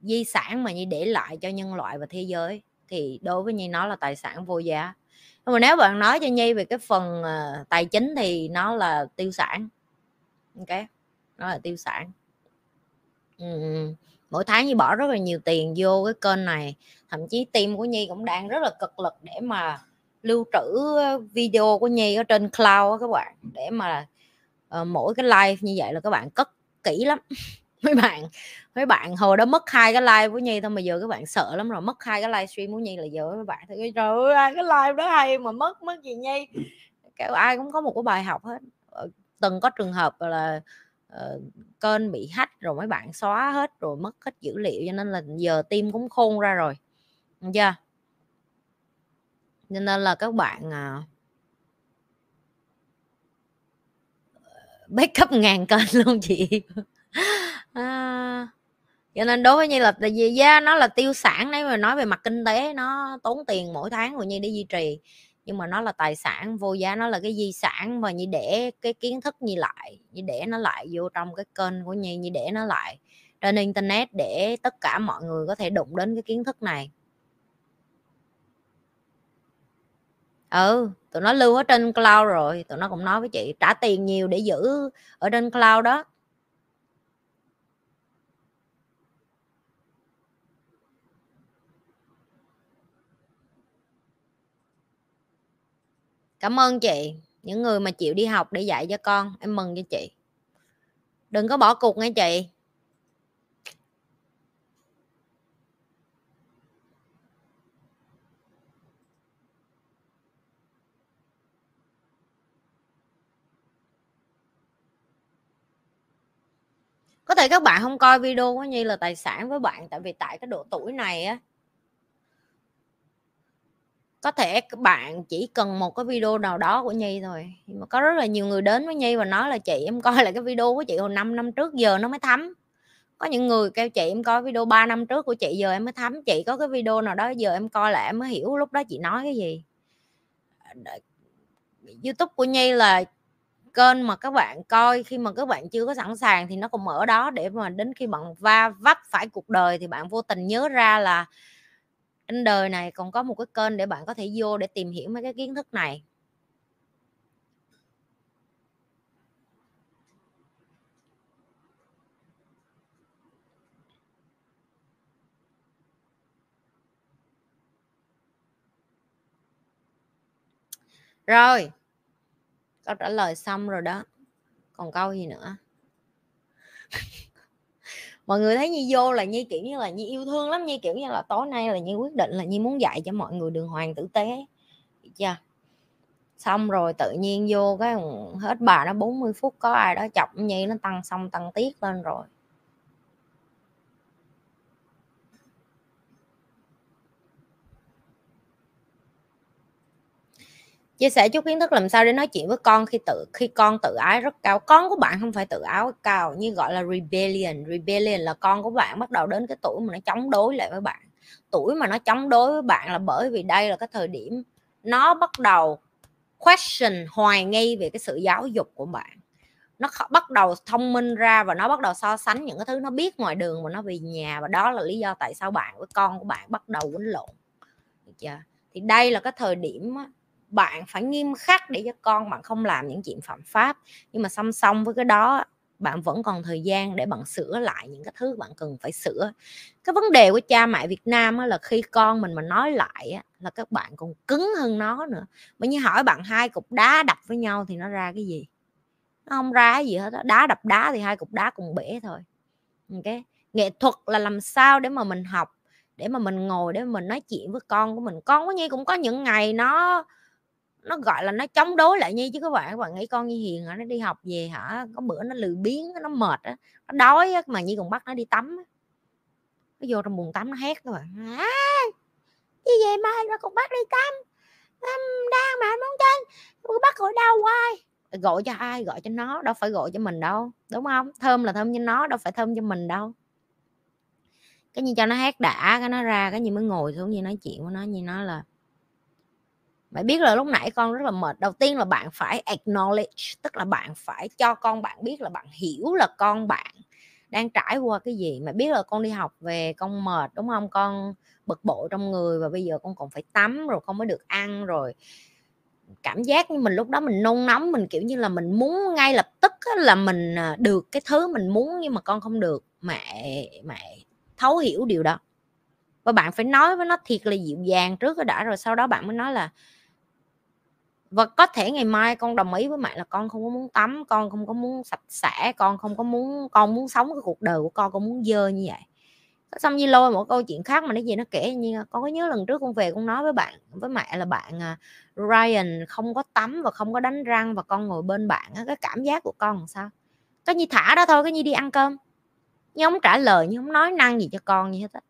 di sản mà nhi để lại cho nhân loại và thế giới thì đối với nhi nó là tài sản vô giá nhưng mà nếu bạn nói cho nhi về cái phần uh, tài chính thì nó là tiêu sản. Ok nó là tiêu sản. Mỗi tháng nhi bỏ rất là nhiều tiền vô cái kênh này. Thậm chí team của nhi cũng đang rất là cực lực để mà lưu trữ ờ, video của nhi ở trên cloud các bạn. Để mà uh, mỗi cái live như vậy là các bạn cất kỹ lắm mấy bạn mấy bạn hồi đó mất hai cái like của nhi thôi mà giờ các bạn sợ lắm rồi mất hai cái livestream của nhi là giờ mấy bạn thấy trời ơi ai cái live đó hay mà mất mất gì nhi. Kiểu ai cũng có một cái bài học hết. Ờ, từng có trường hợp là uh, kênh bị hack rồi mấy bạn xóa hết rồi mất hết dữ liệu cho nên là giờ tim cũng khôn ra rồi được chưa? Cho nên là các bạn uh, backup ngàn kênh luôn chị. à, cho nên đối với như là tại vì giá nó là tiêu sản nếu mà nói về mặt kinh tế nó tốn tiền mỗi tháng của như để duy trì. Nhưng mà nó là tài sản vô giá nó là cái di sản mà như để cái kiến thức như lại như để nó lại vô trong cái kênh của nhi như để nó lại trên internet để tất cả mọi người có thể đụng đến cái kiến thức này. Ừ tụi nó lưu ở trên cloud rồi tụi nó cũng nói với chị trả tiền nhiều để giữ ở trên cloud đó. Cảm ơn chị, những người mà chịu đi học để dạy cho con, em mừng cho chị. Đừng có bỏ cuộc nghe chị. Có thể các bạn không coi video của nhi là tài sản với bạn, tại vì tại cái độ tuổi này á có thể các bạn chỉ cần một cái video nào đó của nhi thôi. Nhưng mà có rất là nhiều người đến với nhi và nói là, chị, em coi lại cái video của chị hồi 5 năm trước, giờ nó mới thấm. Có những người kêu, chị, em coi video 3 năm trước của chị, giờ em mới thấm. Chị có cái video nào đó, giờ em coi lại, em mới hiểu lúc đó chị nói cái gì. À, Youtube của nhi là kênh mà các bạn coi khi mà các bạn chưa có sẵn sàng thì nó cũng ở đó để mà đến khi bạn va vấp phải cuộc đời thì bạn vô tình nhớ ra là trên đời này còn có một cái kênh để bạn có thể vô để tìm hiểu mấy cái kiến thức này. Rồi, câu trả lời xong rồi đó. Còn câu gì nữa? Mọi người thấy như vô là như kiểu như là như yêu thương lắm như kiểu như là tối nay là như quyết định là như muốn dạy cho mọi người đường hoàng tử tế. Được chưa? Xong rồi tự nhiên vô cái ừ, hết bà nó 40 phút, có ai đó chọc nhi, nó tăng xong tăng tiết lên rồi. Chia sẻ chút kiến thức làm sao để nói chuyện với con khi tự, khi con tự ái rất cao. Con của bạn không phải tự ái cao, như gọi là rebellion. Rebellion là con của bạn bắt đầu đến cái tuổi mà nó chống đối lại với bạn. Tuổi mà nó chống đối với bạn là bởi vì đây là cái thời điểm nó bắt đầu question, hoài nghi về cái sự giáo dục của bạn. Nó bắt đầu thông minh ra và nó bắt đầu so sánh những cái thứ nó biết ngoài đường mà nó về nhà và đó là lý do tại sao bạn với con của bạn bắt đầu quấn lộn. Được chưa? Thì đây là cái thời điểm bạn phải nghiêm khắc để cho con bạn không làm những chuyện phạm pháp. Nhưng mà song song với cái đó, bạn vẫn còn thời gian để bạn sửa lại những cái thứ bạn cần phải sửa. Cái vấn đề của cha mẹ Việt Nam là khi con mình mà nói lại là các bạn còn cứng hơn nó nữa. Bởi như hỏi bạn hai cục đá đập với nhau thì nó ra cái gì? Nó không ra cái gì hết đá đập đá thì hai cục đá cùng bể thôi. Ok? Nghệ thuật là làm sao để mà mình học, để mà mình ngồi, để mà mình nói chuyện với con của mình. Con của nhi cũng có những ngày nó nó gọi là nó chống đối lại nhi chứ các bạn các bạn nghĩ con như hiền hả? Nó đi học về hả? Có bữa nó lười biếng nó mệt á nó đói á mà nhi còn bắt nó đi tắm nó vô trong buồng tắm nó hét các bạn à, đi về mai nó còn bắt đi tắm? Đang mà muốn chơi bắt gọi đau hoài? Gọi cho ai? Gọi cho nó đâu phải gọi cho mình đâu đúng không? Thơm là thơm cho nó đâu phải thơm cho mình đâu. Cái như cho nó hát đã cái nó ra cái như mới ngồi xuống như nói chuyện với nó như nó là mày biết là lúc nãy con rất là mệt. Đầu tiên là bạn phải acknowledge, tức là bạn phải cho con bạn biết là bạn hiểu là con bạn đang trải qua cái gì. Mày biết là con đi học về con mệt, đúng không? Con bực bội trong người và bây giờ con còn phải tắm rồi con mới được ăn rồi. Cảm giác như mình lúc đó mình nôn nóng, mình kiểu như là mình muốn ngay lập tức là mình à, được cái thứ mình muốn nhưng mà con không được. Mẹ mẹ thấu hiểu điều đó. Và bạn phải nói với nó thiệt là dịu dàng trước đó đã rồi sau đó bạn mới nói là và có thể ngày mai con đồng ý với mẹ là con không có muốn tắm, con không có muốn sạch sẽ, con không có muốn, con muốn sống cái cuộc đời của con con muốn dơ như vậy. Xong như lôi một câu chuyện khác mà nó gì nó kể như con có nhớ lần trước con về con nói với bạn, với mẹ là bạn à, Ryan không có tắm và không có đánh răng và con ngồi bên bạn cái cảm giác của con làm sao? Cái như thả đó thôi cái như đi ăn cơm. Nhưng không trả lời nhưng không nói năng gì cho con như hết á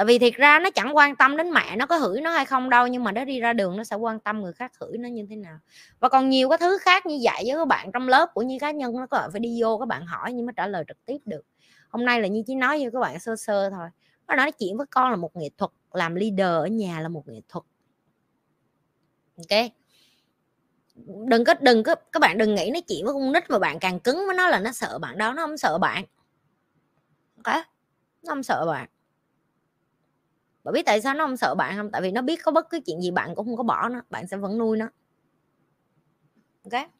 tại vì thiệt ra nó chẳng quan tâm đến mẹ nó có hửi nó hay không đâu, nhưng mà nó đi ra đường nó sẽ quan tâm người khác hửi nó như thế nào. Và còn nhiều cái thứ khác như vậy với các bạn trong lớp của như cá nhân nó có phải đi vô các bạn hỏi nhưng mà trả lời trực tiếp được. Hôm nay là như chỉ nói với các bạn sơ sơ thôi. Nó nói chuyện với con là một nghệ thuật, làm leader ở nhà là một nghệ thuật. Ok? Đừng có đừng có, các bạn đừng nghĩ nói chuyện với con nít mà bạn càng cứng với nó là nó sợ bạn đó, nó không sợ bạn. Ok? Nó không sợ bạn bạn biết tại sao nó không sợ bạn không? Tại vì nó biết có bất cứ chuyện gì bạn cũng không có bỏ nó, bạn sẽ vẫn nuôi nó. Ok?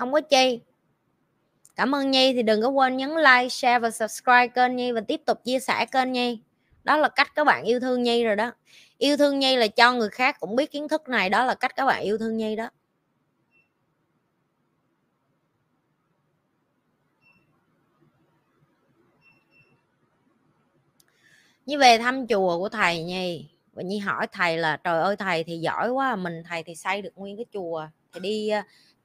Không có chi. Cảm ơn nhi, thì đừng có quên nhấn like, share và subscribe kênh nhi và tiếp tục chia sẻ kênh nhi. Đó là cách các bạn yêu thương nhi rồi đó. Yêu thương nhi là cho người khác cũng biết kiến thức này, đó là cách các bạn yêu thương nhi đó. Như về thăm chùa của thầy nhi và nhi hỏi thầy là, trời ơi, thầy thì giỏi quá à, mình thầy thì xây được nguyên cái chùa, thì đi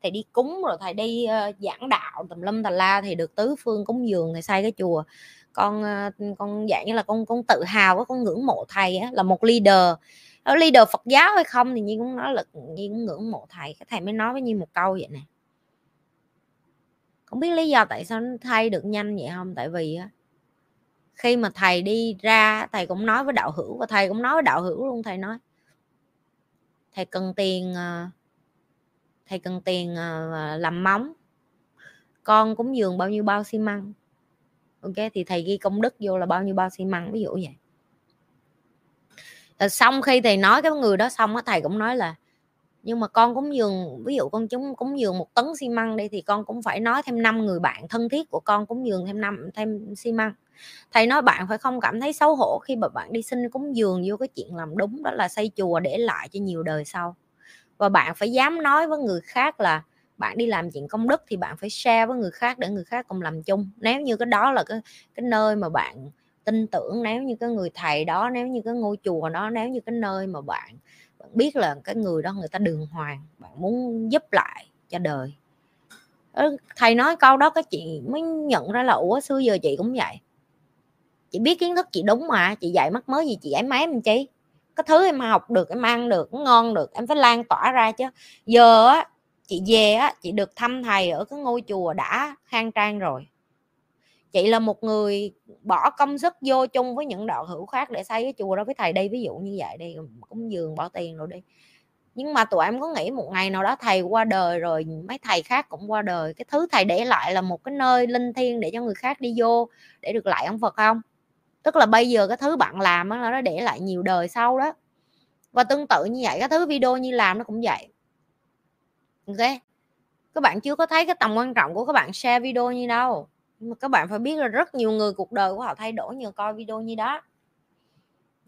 thầy đi cúng rồi thầy đi uh, giảng đạo tùm lum tà la thì được tứ phương cúng dường thầy xây cái chùa. Con uh, con dạng như là con con tự hào con ngưỡng mộ thầy á, là một leader. Ở leader Phật giáo hay không thì Nhi cũng nói là Nhi cũng ngưỡng mộ thầy cái thầy mới nói với Nhi một câu vậy nè. Không biết lý do tại sao thay được nhanh vậy không? Tại vì á khi mà thầy đi ra thầy cũng nói với đạo hữu và thầy cũng nói với đạo hữu luôn thầy nói. Thầy cần tiền uh, thầy cần tiền ờ, ờ, làm móng. Con cúng dường bao nhiêu bao xi măng. Ok, thì thầy ghi công đức vô là bao nhiêu bao xi măng, ví dụ vậy. Rồi xong khi thầy nói cái người đó xong á, thầy cũng nói là, nhưng mà con cúng dường, ví dụ con chúng cúng dường một tấn xi măng đi, thì con cũng phải nói thêm năm người bạn thân thiết của con cúng dường thêm năm, thêm xi măng. Thầy nói bạn phải không cảm thấy xấu hổ khi mà bạn đi xin cúng dường vô cái chuyện làm đúng, đó là xây chùa để lại cho nhiều đời sau và bạn phải dám nói với người khác là bạn đi làm chuyện công đức thì bạn phải share với người khác để người khác cùng làm chung. Nếu như cái đó là cái cái nơi mà bạn tin tưởng, nếu như cái người thầy đó, nếu như cái ngôi chùa đó, nếu như cái nơi mà bạn bạn biết là cái người đó người ta đường hoàng, bạn muốn giúp lại cho đời. Thầy nói câu đó cái chị mới nhận ra là, ủa, xưa giờ chị cũng vậy. Chị biết kiến thức chị đúng mà, chị dạy mắc mới gì chị dạy máy làm chi? Cái thứ em học được, em ăn được ngon được, em phải lan tỏa ra chứ. Giờ á, chị về á, chị được thăm thầy ở cái ngôi chùa đã khang trang rồi. Chị là một người bỏ công sức vô chung với những đạo hữu khác để xây cái chùa đó với thầy đây ví dụ như vậy đi cũng dường, bỏ tiền rồi đi. Nhưng mà tụi em có nghĩ một ngày nào đó thầy qua đời rồi, mấy thầy khác cũng qua đời, cái thứ thầy để lại là một cái nơi linh thiêng để cho người khác đi vô để được lại ông Phật không? Tức là bây giờ cái thứ bạn làm đó, nó để lại nhiều đời sau đó. Và tương tự như vậy cái thứ video như làm nó cũng vậy. Ok? Các bạn chưa có thấy cái tầm quan trọng của các bạn share video như đâu. Nhưng mà các bạn phải biết là rất nhiều người cuộc đời của họ thay đổi nhờ coi video như đó.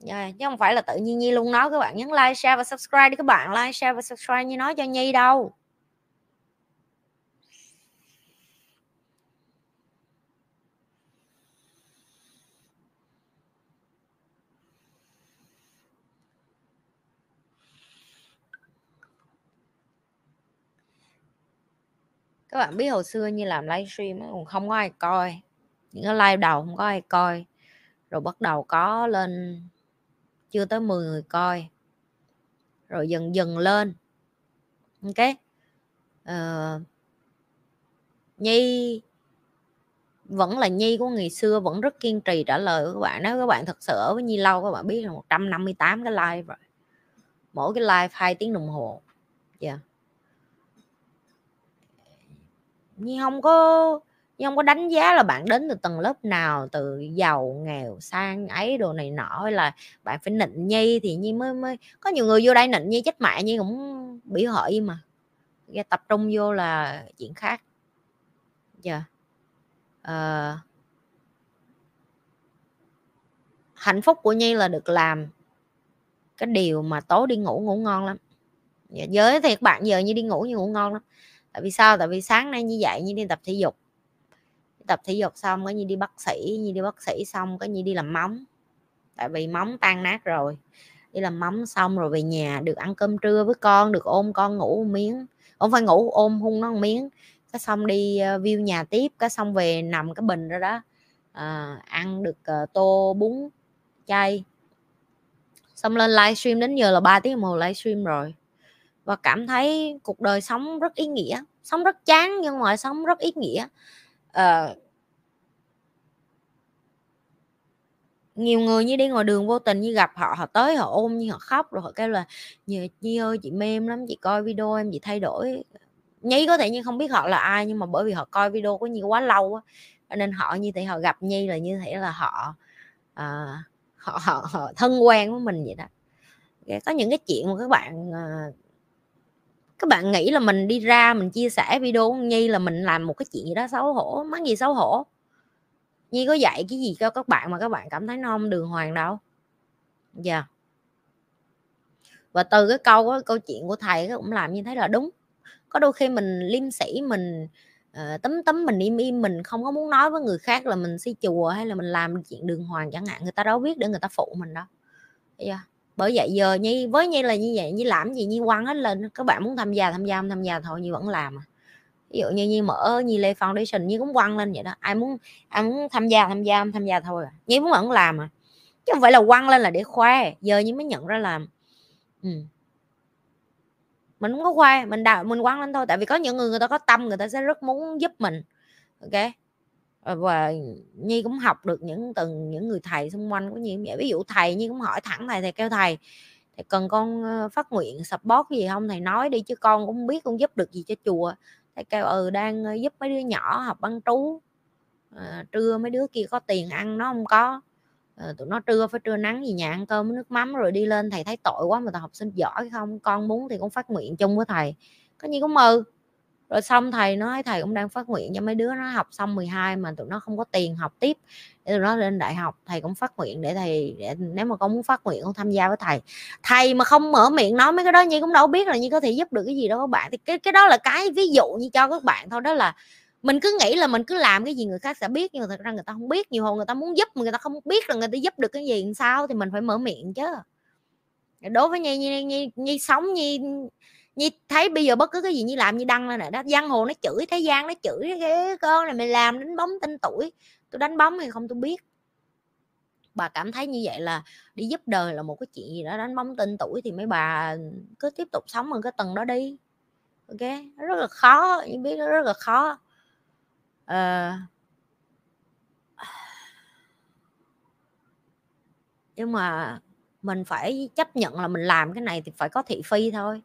Yeah, chứ không phải là tự nhiên Nhi luôn nói các bạn nhấn like share và subscribe đi các bạn. Like share và subscribe như nói cho Nhi đâu. Các bạn biết hồi xưa như làm livestream cũng không có ai coi. Những cái live đầu không có ai coi. Rồi bắt đầu có lên chưa tới 10 người coi. Rồi dần dần lên. Ok. Uh, nhi vẫn là nhi của ngày xưa vẫn rất kiên trì trả lời của các bạn. Nếu các bạn thật sự ở với nhi lâu các bạn biết là 158 cái live rồi. Mỗi cái live hai tiếng đồng hồ. Dạ. yeah nhi không có nhưng không có đánh giá là bạn đến từ tầng lớp nào từ giàu nghèo sang ấy đồ này nọ hay là bạn phải nịnh nhi thì nhi mới mới có nhiều người vô đây nịnh nhi chết mẹ nhi cũng bị hợi mà. Tập trung vô là chuyện khác. Giờ yeah. uh, hạnh phúc của nhi là được làm cái điều mà tối đi ngủ ngủ ngon lắm. Với giới thì các bạn giờ như đi ngủ như ngủ ngon lắm tại vì sao? Tại vì sáng nay như vậy như đi tập thể dục. Tập thể dục xong có như đi bác sĩ như đi bác sĩ xong có như đi làm móng. Tại vì móng tan nát rồi. Đi làm móng xong rồi về nhà được ăn cơm trưa với con được ôm con ngủ một miếng. Không phải ngủ ôm hung nó một miếng. Cái xong đi ờ, view nhà tiếp cái xong về nằm cái bình đó đó. À, ăn được uh, tô bún chay. Xong lên livestream đến giờ là 3 tiếng đồng hồ livestream rồi và cảm thấy cuộc đời sống rất ý nghĩa sống rất chán nhưng mà sống rất ý nghĩa. À, nhiều người như đi ngoài đường vô tình như gặp họ họ tới họ ôm như họ khóc rồi họ kêu là nhi ơi chị mê em lắm chị coi video em chị thay đổi. Nhi có thể như không biết họ là ai nhưng mà bởi vì họ coi video của nhi quá lâu á nên họ như thế họ gặp nhi là như thế là họ à, họ, họ họ thân quen với mình vậy đó. Có những cái chuyện mà các bạn à, các bạn nghĩ là mình đi ra mình chia sẻ video nhi là mình làm một cái chuyện gì đó xấu hổ mắc gì xấu hổ nhi có dạy cái gì cho các bạn mà các bạn cảm thấy nó không đường hoàng đâu dạ yeah. và từ cái câu cái câu chuyện của thầy cũng làm như thế là đúng có đôi khi mình liêm sĩ mình uh, tấm tấm mình im im mình không có muốn nói với người khác là mình si chùa hay là mình làm chuyện đường hoàng chẳng hạn người ta đâu biết để người ta phụ mình đâu yeah. Bởi vậy giờ nhi, với nhi là như vậy, nhi làm gì nhi quăng hết lên các bạn muốn tham gia tham gia không tham gia thôi, nhi vẫn làm à ví dụ như nhi mở nhi lê foundation, nhi cũng quăng lên vậy đó, ai muốn ai muốn tham gia tham gia không tham gia thôi à. nhi muốn vẫn làm à chứ không phải là quăng lên là để khoe, giờ nhi mới nhận ra làm ừ. mình không có khoe, mình đào, mình quăng lên thôi, tại vì có những người người ta có tâm, người ta sẽ rất muốn giúp mình, ok Ờ, và nhi cũng học được những từng những người thầy xung quanh của nhi. Vậy ví dụ thầy nhi cũng hỏi thẳng thầy thầy kêu thầy thầy cần con phát nguyện support gì không? Thầy nói đi chứ con cũng không biết con giúp được gì cho chùa. Thầy kêu ừ đang giúp mấy đứa nhỏ học băng trú à, trưa mấy đứa kia có tiền ăn nó không có. À, tụi nó trưa phải trưa nắng gì nhà ăn cơm nước mắm rồi đi lên thầy thấy tội quá mà tao học sinh giỏi không? Con muốn thì cũng phát nguyện chung với thầy. Có nhi cũng mơ rồi xong thầy nói thầy cũng đang phát nguyện cho mấy đứa nó học xong 12 mà tụi nó không có tiền học tiếp. Để tụi nó lên đại học thầy cũng phát nguyện để thầy để, nếu mà con muốn phát nguyện con tham gia với thầy. Thầy mà không mở miệng nói mấy cái đó như cũng đâu biết là như có thể giúp được cái gì đâu các bạn. Thì cái cái đó là cái ví dụ như cho các bạn thôi đó là mình cứ nghĩ là mình cứ làm cái gì người khác sẽ biết nhưng mà thật ra người ta không biết. Nhiều hồi người ta muốn giúp mà người ta không biết là người ta giúp được cái gì làm sao thì mình phải mở miệng chứ. Đối với nhi nhi nhi, nhi sống nhi như thấy bây giờ bất cứ cái gì như làm như đăng lên này đó giang hồ nó chửi thế gian nó chửi cái con này mày làm đánh bóng tên tuổi. Tôi đánh bóng hay không tôi biết. Bà cảm thấy như vậy là đi giúp đời là một cái chuyện gì đó đánh bóng tên tuổi thì mấy bà cứ tiếp tục sống ở cái tầng đó đi. Ok rất là khó nhưng biết rất là khó. À, nhưng mà mình phải chấp nhận là mình làm cái này thì phải có thị phi thôi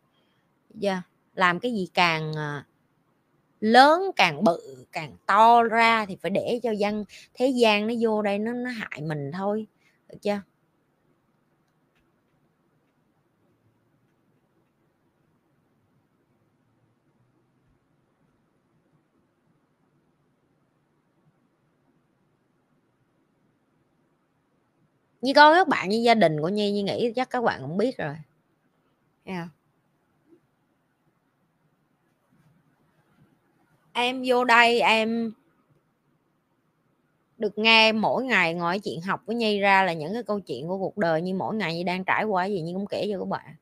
yeah. làm cái gì càng ờ, lớn, càng bự, càng to ra thì phải để cho dân, thế gian nó vô đây nó nó hại mình thôi, được chưa như coi các bạn như gia đình của nhi như nghĩ chắc các bạn cũng biết rồi yeah. Em vô đây em được nghe mỗi ngày ngồi chuyện học với nhi ra là những cái câu chuyện của cuộc đời như mỗi ngày như đang trải qua gì như cũng kể cho các bạn.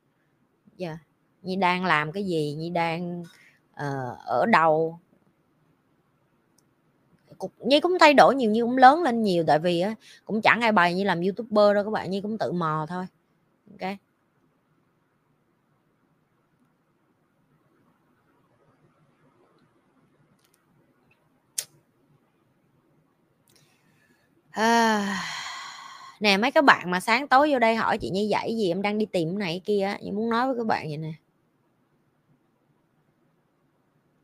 Dạ. Yeah. Như đang làm cái gì như đang uh, ở đâu? Cục nhi cũng thay đổi nhiều như cũng lớn lên nhiều tại vì á cũng chẳng ai bày như làm youtuber đâu các bạn nhi cũng tự mò thôi. Ok. À, nè mấy các bạn mà sáng tối vô đây hỏi chị như vậy gì em đang đi tìm cái này kia em muốn nói với các bạn vậy nè.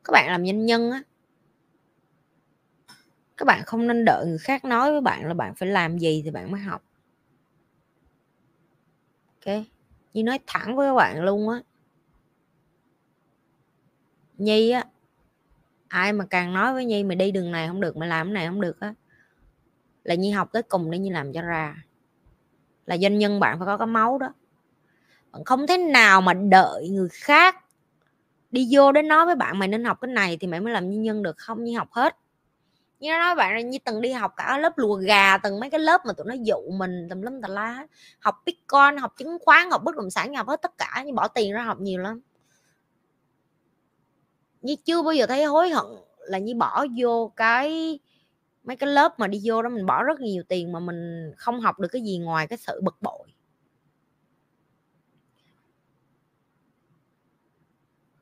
Các bạn làm doanh nhân á. Các bạn không nên đợi người khác nói với bạn là bạn phải làm gì thì bạn mới học. Ok? Như nói thẳng với các bạn luôn á. Nhi á ai mà càng nói với nhi mày đi đường này không được mày làm cái này không được á là nhi học tới cùng để nhi làm cho ra. Là doanh nhân bạn phải có cái máu đó. Bạn không thế nào mà đợi người khác đi vô đến nói với bạn mày nên học cái này thì mày mới làm doanh nhân được. Không, nhi học hết. Như nó nói bạn là như từng đi học cả lớp lùa gà, từng mấy cái lớp mà tụi nó dụ mình tùm lum tà lá học bitcoin, học chứng khoán, học bất động sản học hết tất cả. Nhưng bỏ tiền ra học nhiều lắm. Như chưa bao giờ thấy hối hận là như bỏ vô cái mấy cái lớp mà đi vô đó mình bỏ rất nhiều tiền mà mình không học được cái gì ngoài cái sự bực bội.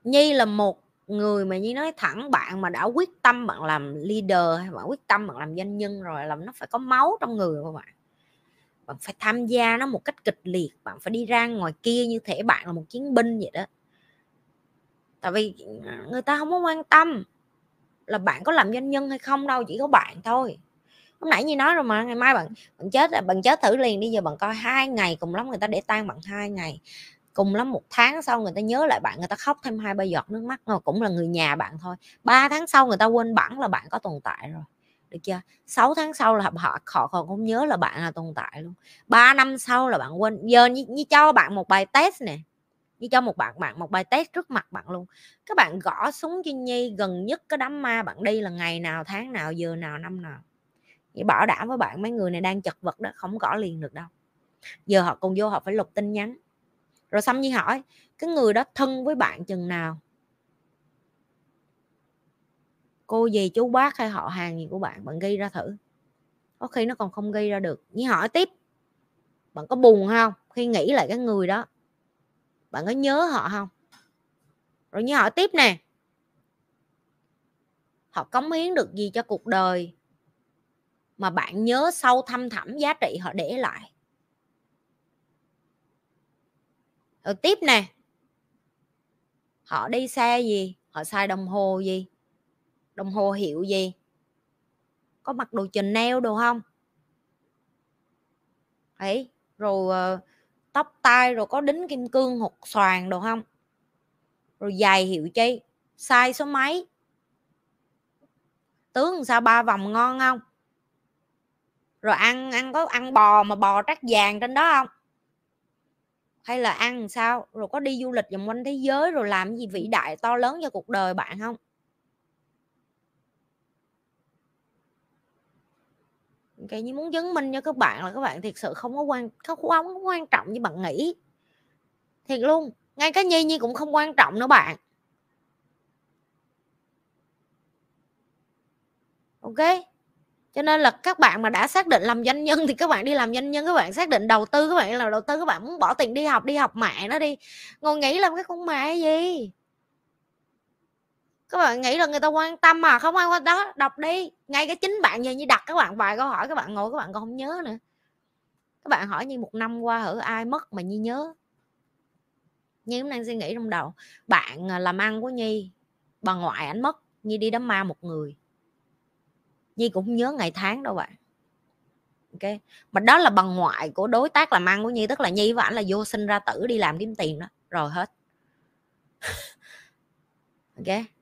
Nhi là một người mà như nói thẳng, bạn mà đã quyết tâm bạn làm leader hay bạn quyết tâm bạn làm doanh nhân rồi làm nó phải có máu trong người của bạn. Bạn phải tham gia nó một cách kịch liệt, bạn phải đi ra ngoài kia như thể bạn là một chiến binh vậy đó. Tại vì ừ, người ta không có quan tâm là bạn có làm doanh nhân hay không đâu chỉ có bạn thôi. Hôm nãy như nói rồi mà ngày mai bạn bạn chết à, bạn chết thử liền đi giờ bạn coi hai ngày cùng lắm người ta để tan bạn hai ngày. Cùng lắm một tháng sau người ta nhớ lại bạn người ta khóc thêm hai ba giọt nước mắt rồi cũng là người nhà bạn thôi. Ba tháng sau người ta quên bẵng là bạn có tồn tại rồi. Được chưa? 6 tháng sau là họ họ còn không nhớ là bạn là tồn tại luôn. 3 năm sau là bạn quên giờ như, như cho bạn một bài test nè như cho một bạn bạn, một bài test trước mặt bạn luôn. Các bạn gõ súng cho nhi gần nhất cái đám ma bạn đi là ngày nào, tháng nào, giờ nào, năm nào. Vậy bảo đảm với bạn mấy người này đang chật vật đó, không gõ liền được đâu. Giờ họ còn vô họ phải lục tin nhắn. Rồi xong nhi hỏi, cái người đó thân với bạn chừng nào? Cô gì chú bác hay họ hàng gì của bạn bạn ghi ra thử. Có khi nó còn không ghi ra được. Nhi hỏi tiếp, bạn có buồn không? Khi nghĩ lại cái người đó bạn có nhớ họ không? Rồi như họ tiếp nè. Họ cống hiến được gì cho cuộc đời mà bạn nhớ sâu thâm thẳm giá trị họ để lại? Rồi tiếp nè. Họ đi xe gì? Họ xài đồng hồ gì? Đồng hồ hiệu gì? Có mặc đồ neo đồ không? Ấy rồi uh, tóc, tai, rồi có đính kim cương, hột xoàn đồ không? Rồi giày hiệu chi? Sai số mấy? Tướng sao ba vòng ngon không? Rồi ăn ăn có ăn bò mà bò trắc vàng trên đó không? Hay là ăn sao? Rồi có đi du lịch vòng quanh thế giới rồi làm gì vĩ đại to lớn cho cuộc đời bạn không? Cái như muốn chứng minh cho các bạn là các bạn thiệt sự không có quan không, không có quan trọng như bạn nghĩ. Thiệt luôn ngay cái nhi nhi cũng không quan trọng nữa bạn. Ok? Cho nên là các bạn mà đã xác định làm doanh nhân thì các bạn đi làm doanh nhân các bạn xác định đầu tư các bạn là đầu tư các bạn muốn bỏ tiền đi học đi học mẹ nó đi. Ngồi nghĩ làm cái con mẹ gì? Các bạn nghĩ là người ta quan tâm mà, không ai quan đó, đọc đi. Ngay cái chính bạn giờ như đặt các bạn vài câu hỏi, các bạn ngồi, các bạn còn không nhớ nữa. Các bạn hỏi như một năm qua ở ai mất mà nhi nhớ. Nhi cũng đang suy nghĩ trong đầu, bạn à, làm ăn của nhi, bà ngoại ảnh mất, nhi đi đám ma một người. Nhi cũng nhớ ngày tháng đâu bạn. Ok? Mà đó là bằng ngoại của đối tác làm ăn của nhi, tức là nhi và ảnh là vô sinh ra tử đi làm kiếm tiền đó. Rồi hết. Ok?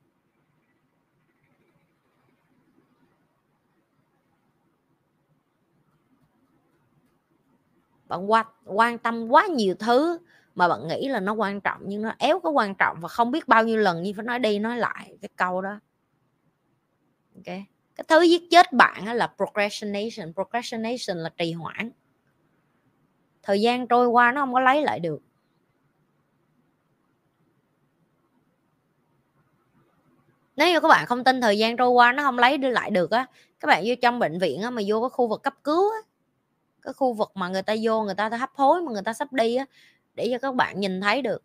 Bạn quan quan tâm quá nhiều thứ mà bạn nghĩ là nó quan trọng nhưng nó éo có quan trọng và không biết bao nhiêu lần như phải nói đi nói lại cái câu đó. Ok? Cái thứ giết chết bạn là procrastination. Procrastination là trì hoãn. Thời gian trôi qua nó không có lấy lại được. Nếu như các bạn không tin thời gian trôi qua nó không lấy đưa lại được á, các bạn vô trong bệnh viện á mà vô cái khu vực cấp cứu á cái khu vực mà người ta vô, người ta hấp hối mà người ta sắp đi á, để cho các bạn nhìn thấy được.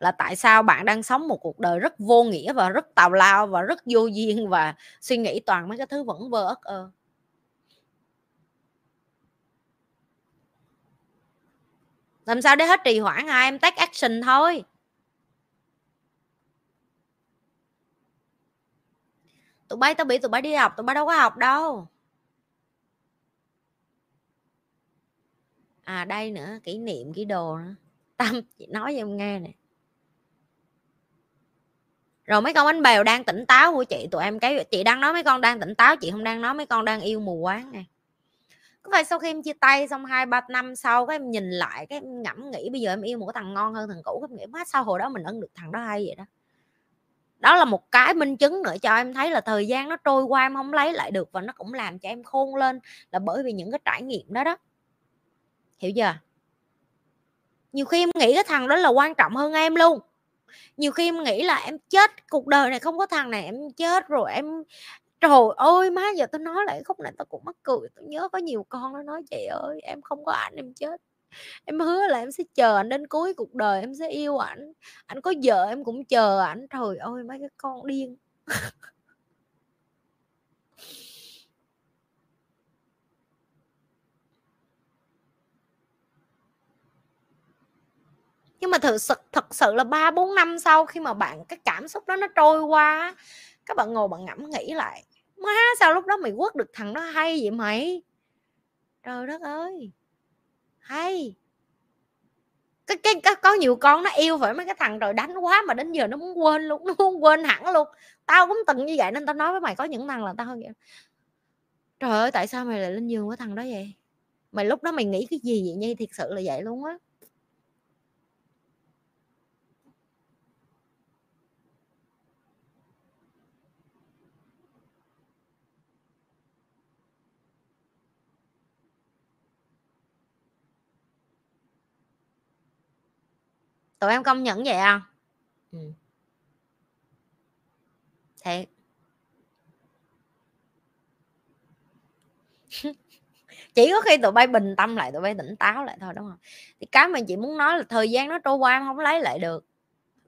Là tại sao bạn đang sống một cuộc đời rất vô nghĩa và rất tào lao và rất vô duyên và suy nghĩ toàn mấy cái thứ vẫn vơ ớt ơ làm sao để hết trì hoãn hai em take action thôi. Tụi bay tao bị, tụi bay đi học, tụi bay đâu có học đâu. À đây nữa, kỷ niệm cái đồ nữa. Tâm, chị nói cho em nghe nè. Rồi mấy con bánh bèo đang tỉnh táo của chị? Tụi em cái, chị đang nói mấy con đang tỉnh táo, chị không đang nói mấy con đang yêu mù quáng nè. Có phải sau khi em chia tay xong hai, ba năm sau cái em nhìn lại cái em ngẫm nghĩ bây giờ em yêu một thằng ngon hơn thằng cũ, em nghĩ, má, sao hồi đó mình ân được thằng đó hay vậy đó? Đó là một cái minh chứng nữa cho em thấy là thời gian nó trôi qua em không lấy lại được và nó cũng làm cho em khôn lên là bởi vì những cái trải nghiệm đó đó hiểu chưa? Nhiều khi em nghĩ cái thằng đó là quan trọng hơn em luôn. Nhiều khi em nghĩ là em chết, cuộc đời này không có thằng này em chết rồi em, trời ơi, má giờ tôi nói lại khúc này tôi cũng mắc cười tôi nhớ có nhiều con nó nói, chị ơi, em không có ảnh, em chết. Em hứa là em sẽ chờ anh đến cuối cuộc đời, em sẽ yêu ảnh. Anh có vợ em cũng chờ ảnh. Trời ơi, mấy cái con điên. nhưng mà thực sự thật sự là ba bốn năm sau khi mà bạn cái cảm xúc đó nó trôi qua các bạn ngồi bạn ngẫm nghĩ lại má sao lúc đó mày quất được thằng đó hay vậy mày? Trời đất ơi! Hay! Cái, cái, cái có nhiều con nó yêu phải mấy cái thằng rồi đánh quá mà đến giờ nó muốn quên luôn nó muốn quên hẳn luôn. Tao cũng từng như vậy nên tao nói với mày có những thằng là tao hơn vậy trời ơi tại sao mày lại lên giường với thằng đó vậy? Mày lúc đó mày nghĩ cái gì vậy? Nhi thiệt sự là vậy luôn á. Tụi em công nhận vậy không ừ. thiệt. Chỉ có khi tụi bay bình tâm lại tụi bay tỉnh táo lại thôi đúng không? Thì cái mà chị muốn nói là thời gian nó trôi qua em không lấy lại được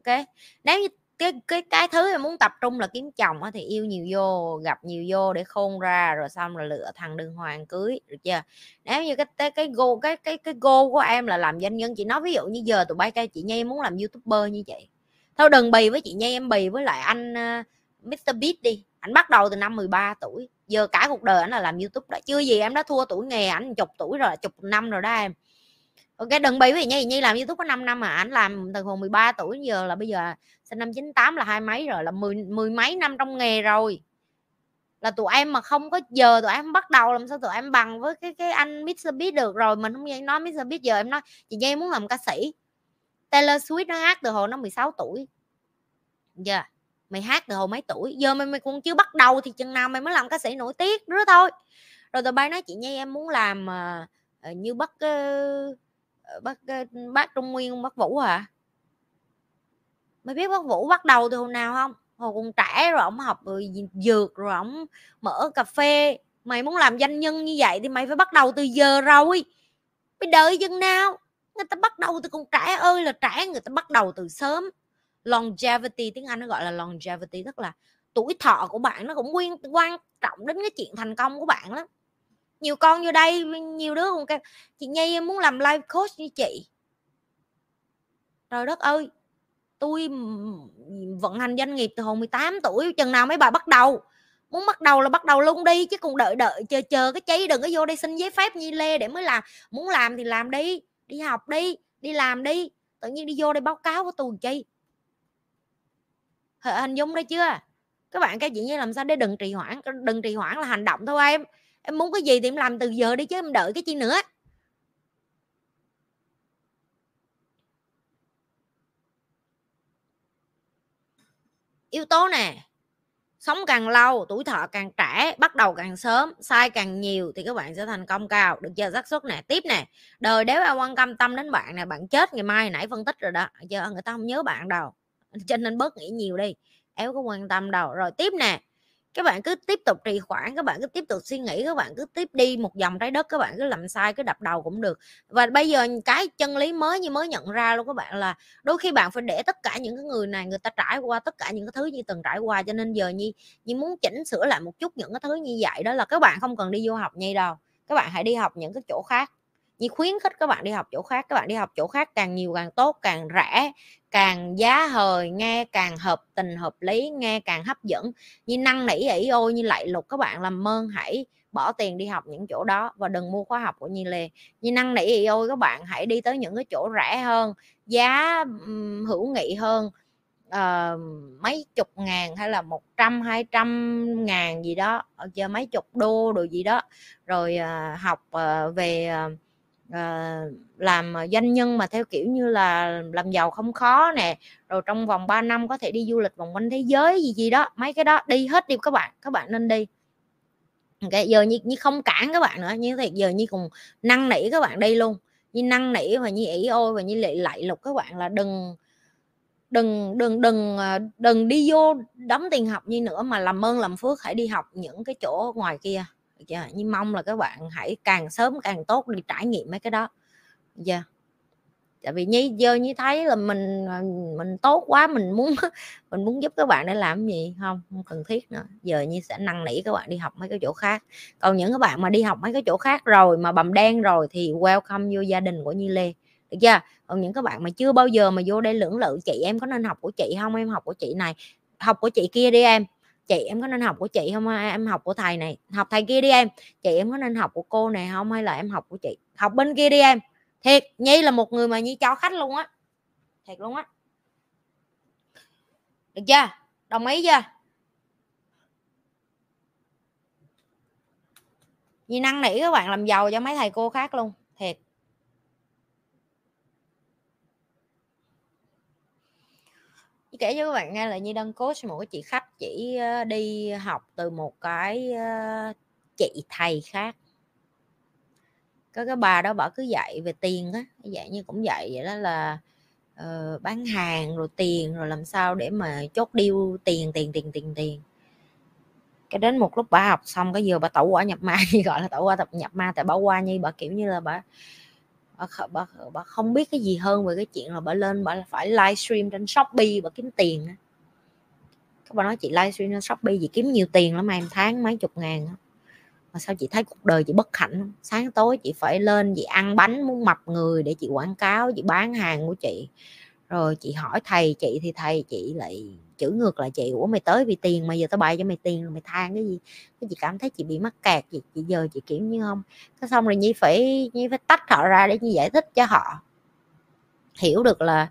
ok? Nếu như cái cái cái thứ em muốn tập trung là kiếm chồng á thì yêu nhiều vô gặp nhiều vô để khôn ra rồi xong rồi lựa thằng đường hoàng cưới được chưa? Nếu như cái cái cái go cái cái cái go của em là làm doanh nhân chị nói ví dụ như giờ tụi bay cây chị nhi muốn làm youtuber như vậy thôi đừng bì với chị nhi em bì với lại anh ờ, uh, Mr Beat đi anh bắt đầu từ năm 13 tuổi giờ cả cuộc đời anh là làm youtube đó chưa gì em đã thua tuổi nghề anh chục tuổi rồi chục năm rồi đó em ok đừng bị vì nhi nhi làm youtube có 5 năm mà ảnh làm từ hồi 13 tuổi giờ là bây giờ sinh năm 98 là hai mấy rồi là mười mười mấy năm trong nghề rồi. Là tụi em mà không có giờ tụi em bắt đầu làm sao tụi em bằng với cái cái anh Mr Beast được rồi mình không nói Mr Beast giờ em nói chị Nhi muốn làm ca sĩ. Taylor Swift nó hát từ hồi nó 16 tuổi. Giờ yeah. mày hát từ hồi mấy tuổi? Giờ mày mày còn chưa bắt đầu thì chừng nào mày mới làm ca sĩ nổi tiếng nữa thôi. Rồi tụi bay nói chị Nhi em muốn làm uh, như bắt uh, ờ, Ờ, bác ờ, bác Trung Nguyên bác Vũ hả mày biết bác Vũ bắt đầu từ hồi nào không? Hồi còn trẻ rồi, ổng học rồi dược rồi, ổng mở cà phê. Mày muốn làm doanh nhân như vậy thì mày phải bắt đầu từ giờ rồi. Mày đợi chừng nào? Người ta bắt đầu từ còn trẻ ơi là trẻ, người ta bắt đầu từ sớm. Longevity, tiếng anh nó gọi là longevity, tức là tuổi thọ của bạn nó cũng quan quan trọng đến cái chuyện thành công của bạn lắm nhiều con vô đây, nhiều đứa cũng kêu, chị nhi em muốn làm live coach như chị. Trời đất ơi, tôi vận hành doanh nghiệp từ hồi 18 tuổi, chừng nào mấy bà bắt đầu. Muốn bắt đầu là bắt đầu luôn đi, chứ còn đợi đợi, chờ chờ cái cháy đừng có vô đây xin giấy phép như lê để mới làm. Muốn làm thì làm đi đi học đi đi làm đi, tự nhiên đi vô đây báo cáo của tôi chi hình dung đấy chưa? Các bạn cái chuyện như làm sao để đừng trì hoãn, đừng trì hoãn là hành động thôi em em muốn cái gì thì em làm từ giờ đi chứ em đợi cái chi nữa. Yếu tố nè, sống càng lâu, tuổi thọ càng trẻ, bắt đầu càng sớm, sai càng nhiều thì các bạn sẽ thành công cao. Được chưa? Xác suất nè. Tiếp nè, đời nếu ai quan tâm tâm đến bạn nè, bạn chết ngày mai, nãy phân tích rồi đó. Giờ người ta không nhớ bạn đâu, cho nên bớt nghĩ nhiều đi éo có quan tâm đâu. Rồi tiếp nè các bạn cứ tiếp tục trì hoãn, các bạn cứ tiếp tục suy nghĩ, các bạn cứ tiếp đi một vòng trái đất, các bạn cứ làm sai, cứ đập đầu cũng được. Và bây giờ cái chân lý mới như mới nhận ra luôn các bạn là đôi khi bạn phải để tất cả những cái người này, người ta trải qua tất cả những cái thứ như từng trải qua. Cho nên giờ như như muốn chỉnh sửa lại một chút những cái thứ như vậy đó là các bạn không cần đi du học nhi đâu, các bạn hãy đi học những cái chỗ khác như khuyến khích các bạn đi học chỗ khác các bạn đi học chỗ khác càng nhiều càng tốt càng rẻ càng giá hời nghe càng hợp tình hợp lý nghe càng hấp dẫn. Như năng nỉ ỉ ôi như lại lục các bạn làm ơn hãy bỏ tiền đi học những chỗ đó và đừng mua khóa học của Nhi Lê. Như năng nỉ ỉ ôi các bạn hãy đi tới những cái chỗ rẻ hơn giá um, hữu nghị hơn uh, mấy chục ngàn hay là một trăm hai trăm ngàn gì đó giờ mấy chục đô đồ gì đó. Rồi uh, học uh, về uh, Ờ, làm ờ, doanh nhân mà theo kiểu như là làm giàu không khó nè rồi trong vòng 3 năm có thể đi du lịch vòng quanh thế giới gì gì đó mấy cái đó đi hết đi các bạn các bạn nên đi. Okay, giờ như, như không cản các bạn nữa như thiệt giờ như cùng năn nỉ các bạn đi luôn. Như năn nỉ và như ỷ ôi và như lệ lạy lục các bạn là đừng đừng đừng đừng ờ, đừng đi vô đóng tiền học như nữa mà làm ơn làm phước hãy đi học những cái chỗ ngoài kia yeah. nhưng mong là các bạn hãy càng sớm càng tốt đi, trải nghiệm mấy cái đó. Chưa tại vì như giờ như thấy là mình à, mình tốt quá, mình muốn mình muốn giúp các bạn để làm gì, không không cần thiết nữa. Giờ như sẽ năn nỉ các bạn đi học mấy cái chỗ khác. Còn những các bạn mà đi học mấy cái chỗ khác rồi, mà bầm đen rồi thì welcome vô gia đình của Như Lê. Được chưa? Còn những các bạn mà chưa bao giờ mà vô đây lưỡng lự, chị, em có nên học của chị không? Em học của chị này, học của chị kia đi em chị, em có nên học của chị không? Em học của thầy này, học thầy kia đi em. Chị, em có nên học của cô này không? Hay là em học của chị? Học bên kia đi em. Thiệt, nhi là một người mà nhi cho khách luôn á. Thiệt luôn á. Được chưa? Đồng ý chưa? Nhi năng nỉ các bạn, làm giàu cho mấy thầy cô khác luôn thiệt kể cho các bạn nghe là Nhi đang coach một cái chị khách chỉ ờ, đi học từ một cái ờ, chị thầy khác. Có cái bà đó bảo cứ dạy về tiền á dạy như cũng dạy vậy đó là uh, bán hàng rồi tiền rồi làm sao để mà chốt điêu tiền tiền tiền tiền tiền. Cái đến một lúc bà học xong cái giờ bà tẩu quả nhập ma như gọi là tẩu quả tập nhập ma tại bà qua như bà kiểu như là bà bà, bà, bà không biết cái gì hơn về cái chuyện là bà lên bà phải livestream trên shopee bà kiếm tiền các bạn nói chị livestream trên shopee chị kiếm nhiều tiền lắm em tháng mấy chục ngàn mà sao chị thấy cuộc đời chị bất hạnh sáng tối chị phải lên chị ăn bánh muốn mập người để chị quảng cáo chị bán hàng của chị rồi chị hỏi thầy, chị thì thầy chị lại chữ ngược lại chị của mày tới vì tiền mà giờ tao bày cho mày tiền rồi mày than cái gì? Cái chị cảm thấy chị bị mắc kẹt gì chị giờ chị kiểu như không, cái xong rồi nhi phải nhi phải tách họ ra để nhi giải thích cho họ. Hiểu được là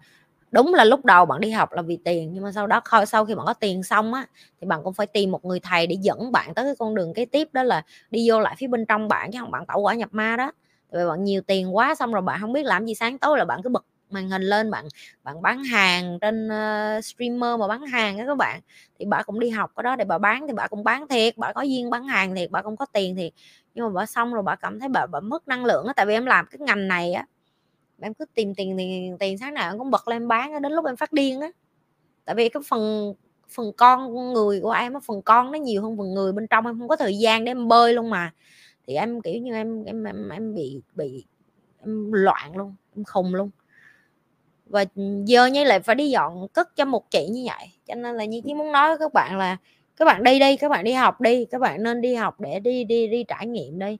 đúng là lúc đầu bạn đi học là vì tiền, nhưng mà sau đó sau khi bạn có tiền xong á, thì bạn cũng phải tìm một người thầy để dẫn bạn tới cái con đường kế tiếp, đó là đi vô lại phía bên trong bạn, chứ không bạn tẩu quả nhập ma đó. Tại vì bạn nhiều tiền quá xong rồi bạn không biết làm gì sáng tối là bạn cứ bật màn hình lên bạn bạn bán hàng trên uh, streamer mà bán hàng đó các bạn thì bà cũng đi học cái đó để bà bán thì bà cũng bán thiệt bà có duyên bán hàng thiệt bà cũng có tiền thiệt. Nhưng mà bà xong rồi bà cảm thấy bà, bà mất năng lượng á tại vì em làm cái ngành này á em cứ tìm tiền tiền tiền sáng nào em cũng bật lên bán đến lúc em phát điên á. Tại vì cái phần phần con người của em phần con nó nhiều hơn phần người bên trong em không có thời gian để em bơi luôn mà. Thì em kiểu như em em em, em bị bị em loạn luôn em khùng luôn và giờ như lại phải đi dọn cất cho một chị như vậy. Cho nên là như chỉ muốn nói với các bạn là, các bạn đi đi, các bạn đi học đi, các bạn nên đi học để đi đi đi trải nghiệm đi.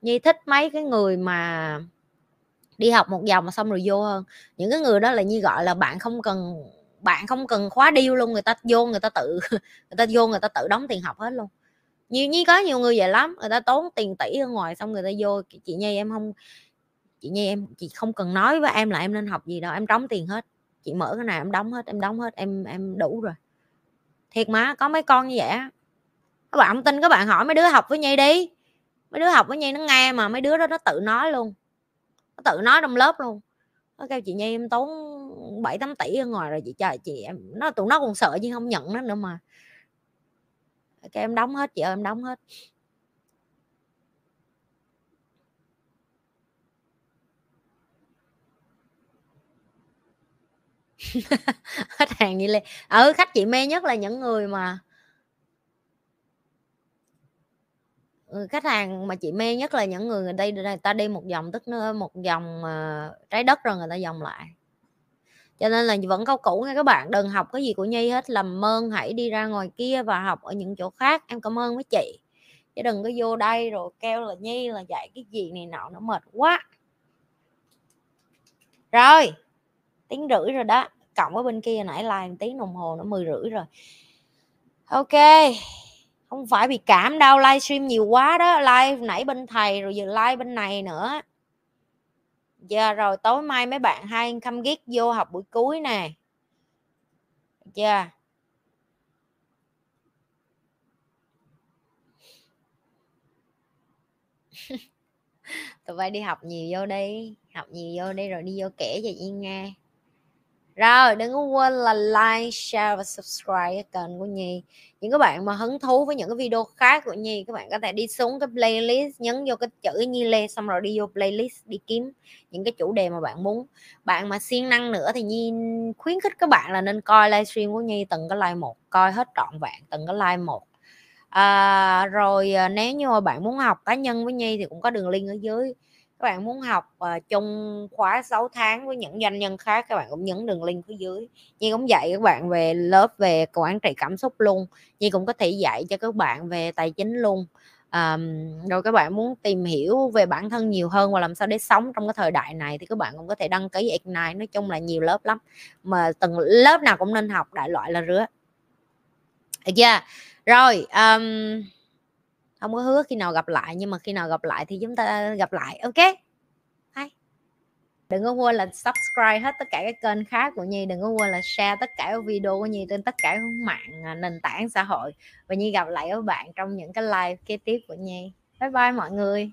Như thích mấy cái người mà đi học một vòng mà xong rồi vô hơn. Những cái người đó là như gọi là bạn không cần, bạn không cần khóa điêu luôn, người ta vô, người ta tự người ta vô, người ta tự đóng tiền học hết luôn. Nhiều như có nhiều người vậy lắm, người ta tốn tiền tỷ ở ngoài xong người ta vô chị nhi em không chị nhi em, chị không cần nói với em là em nên học gì đâu, em đóng tiền hết. Chị mở cái này em đóng hết, em đóng hết, em em đủ rồi. Thiệt mà, có mấy con như vậy các bạn không tin, các bạn hỏi mấy đứa học với nhi đi. Mấy đứa học với nhi nó nghe mà, mấy đứa đó nó tự nói luôn. Nó tự nói trong lớp luôn. Nó kêu chị nhi em tốn bảy, tám tỷ ở ngoài rồi chị trời chị em, nó tụi nó còn sợ chứ không nhận nó nữa mà. Cái em đóng hết, chị ơi, em đóng hết. khách hàng như lê ừ khách chị mê nhất là những người mà ừ, khách hàng mà chị mê nhất là những người người đây người ta đi một vòng tức một vòng uh, trái đất rồi người ta vòng lại. Cho nên là vẫn câu cũ nha các bạn đừng học cái gì của nhi hết làm ơn hãy đi ra ngoài kia và học ở những chỗ khác. Em cảm ơn với chị. Chứ đừng có vô đây rồi kêu là nhi là dạy cái gì này nọ nó mệt quá. Rồi tiếng rưỡi rồi đó cộng với bên kia nãy like tiếng đồng hồ nó mười rưỡi rồi. Ok, không phải bị cảm đâu, livestream nhiều quá đó, live nãy bên thầy rồi giờ live bên này nữa. Giờ rồi tối mai mấy bạn hai come ghét vô học buổi cuối nè. Chưa? Tụi bay đi học nhiều vô đi, học nhiều vô đi rồi đi vô kể cho yên nghe rồi đừng có quên là like share và subscribe cái kênh của nhi. Những các bạn mà hứng thú với những cái video khác của nhi các bạn có thể đi xuống cái playlist nhấn vô cái chữ nhi lê xong rồi đi vô playlist đi kiếm những cái chủ đề mà bạn muốn. Bạn mà siêng năng nữa thì nhi khuyến khích các bạn là nên coi livestream của nhi từng cái like một coi hết trọn vẹn từng cái like một. À, rồi à, nếu như mà bạn muốn học cá nhân với nhi thì cũng có đường link ở dưới các bạn muốn học ờ, uh, chung khóa 6 tháng với những doanh nhân khác các bạn cũng nhấn đường link phía dưới. Nhi cũng dạy các bạn về lớp về quản trị cảm xúc luôn. Nhi cũng có thể dạy cho các bạn về tài chính luôn. Um, rồi các bạn muốn tìm hiểu về bản thân nhiều hơn và làm sao để sống trong cái thời đại này thì các bạn cũng có thể đăng ký Ignite. Nói chung là nhiều lớp lắm mà từng lớp nào cũng nên học đại loại là rứa. Được chưa? Rồi um, không có hứa khi nào gặp lại, nhưng mà khi nào gặp lại thì chúng ta gặp lại, ok? Hay. đừng có quên là subscribe hết tất cả các kênh khác của nhi, đừng có quên là share tất cả các video của nhi trên tất cả các mạng à, nền tảng xã hội. Và nhi gặp lại các bạn trong những cái live kế tiếp của nhi. Bye bye mọi người.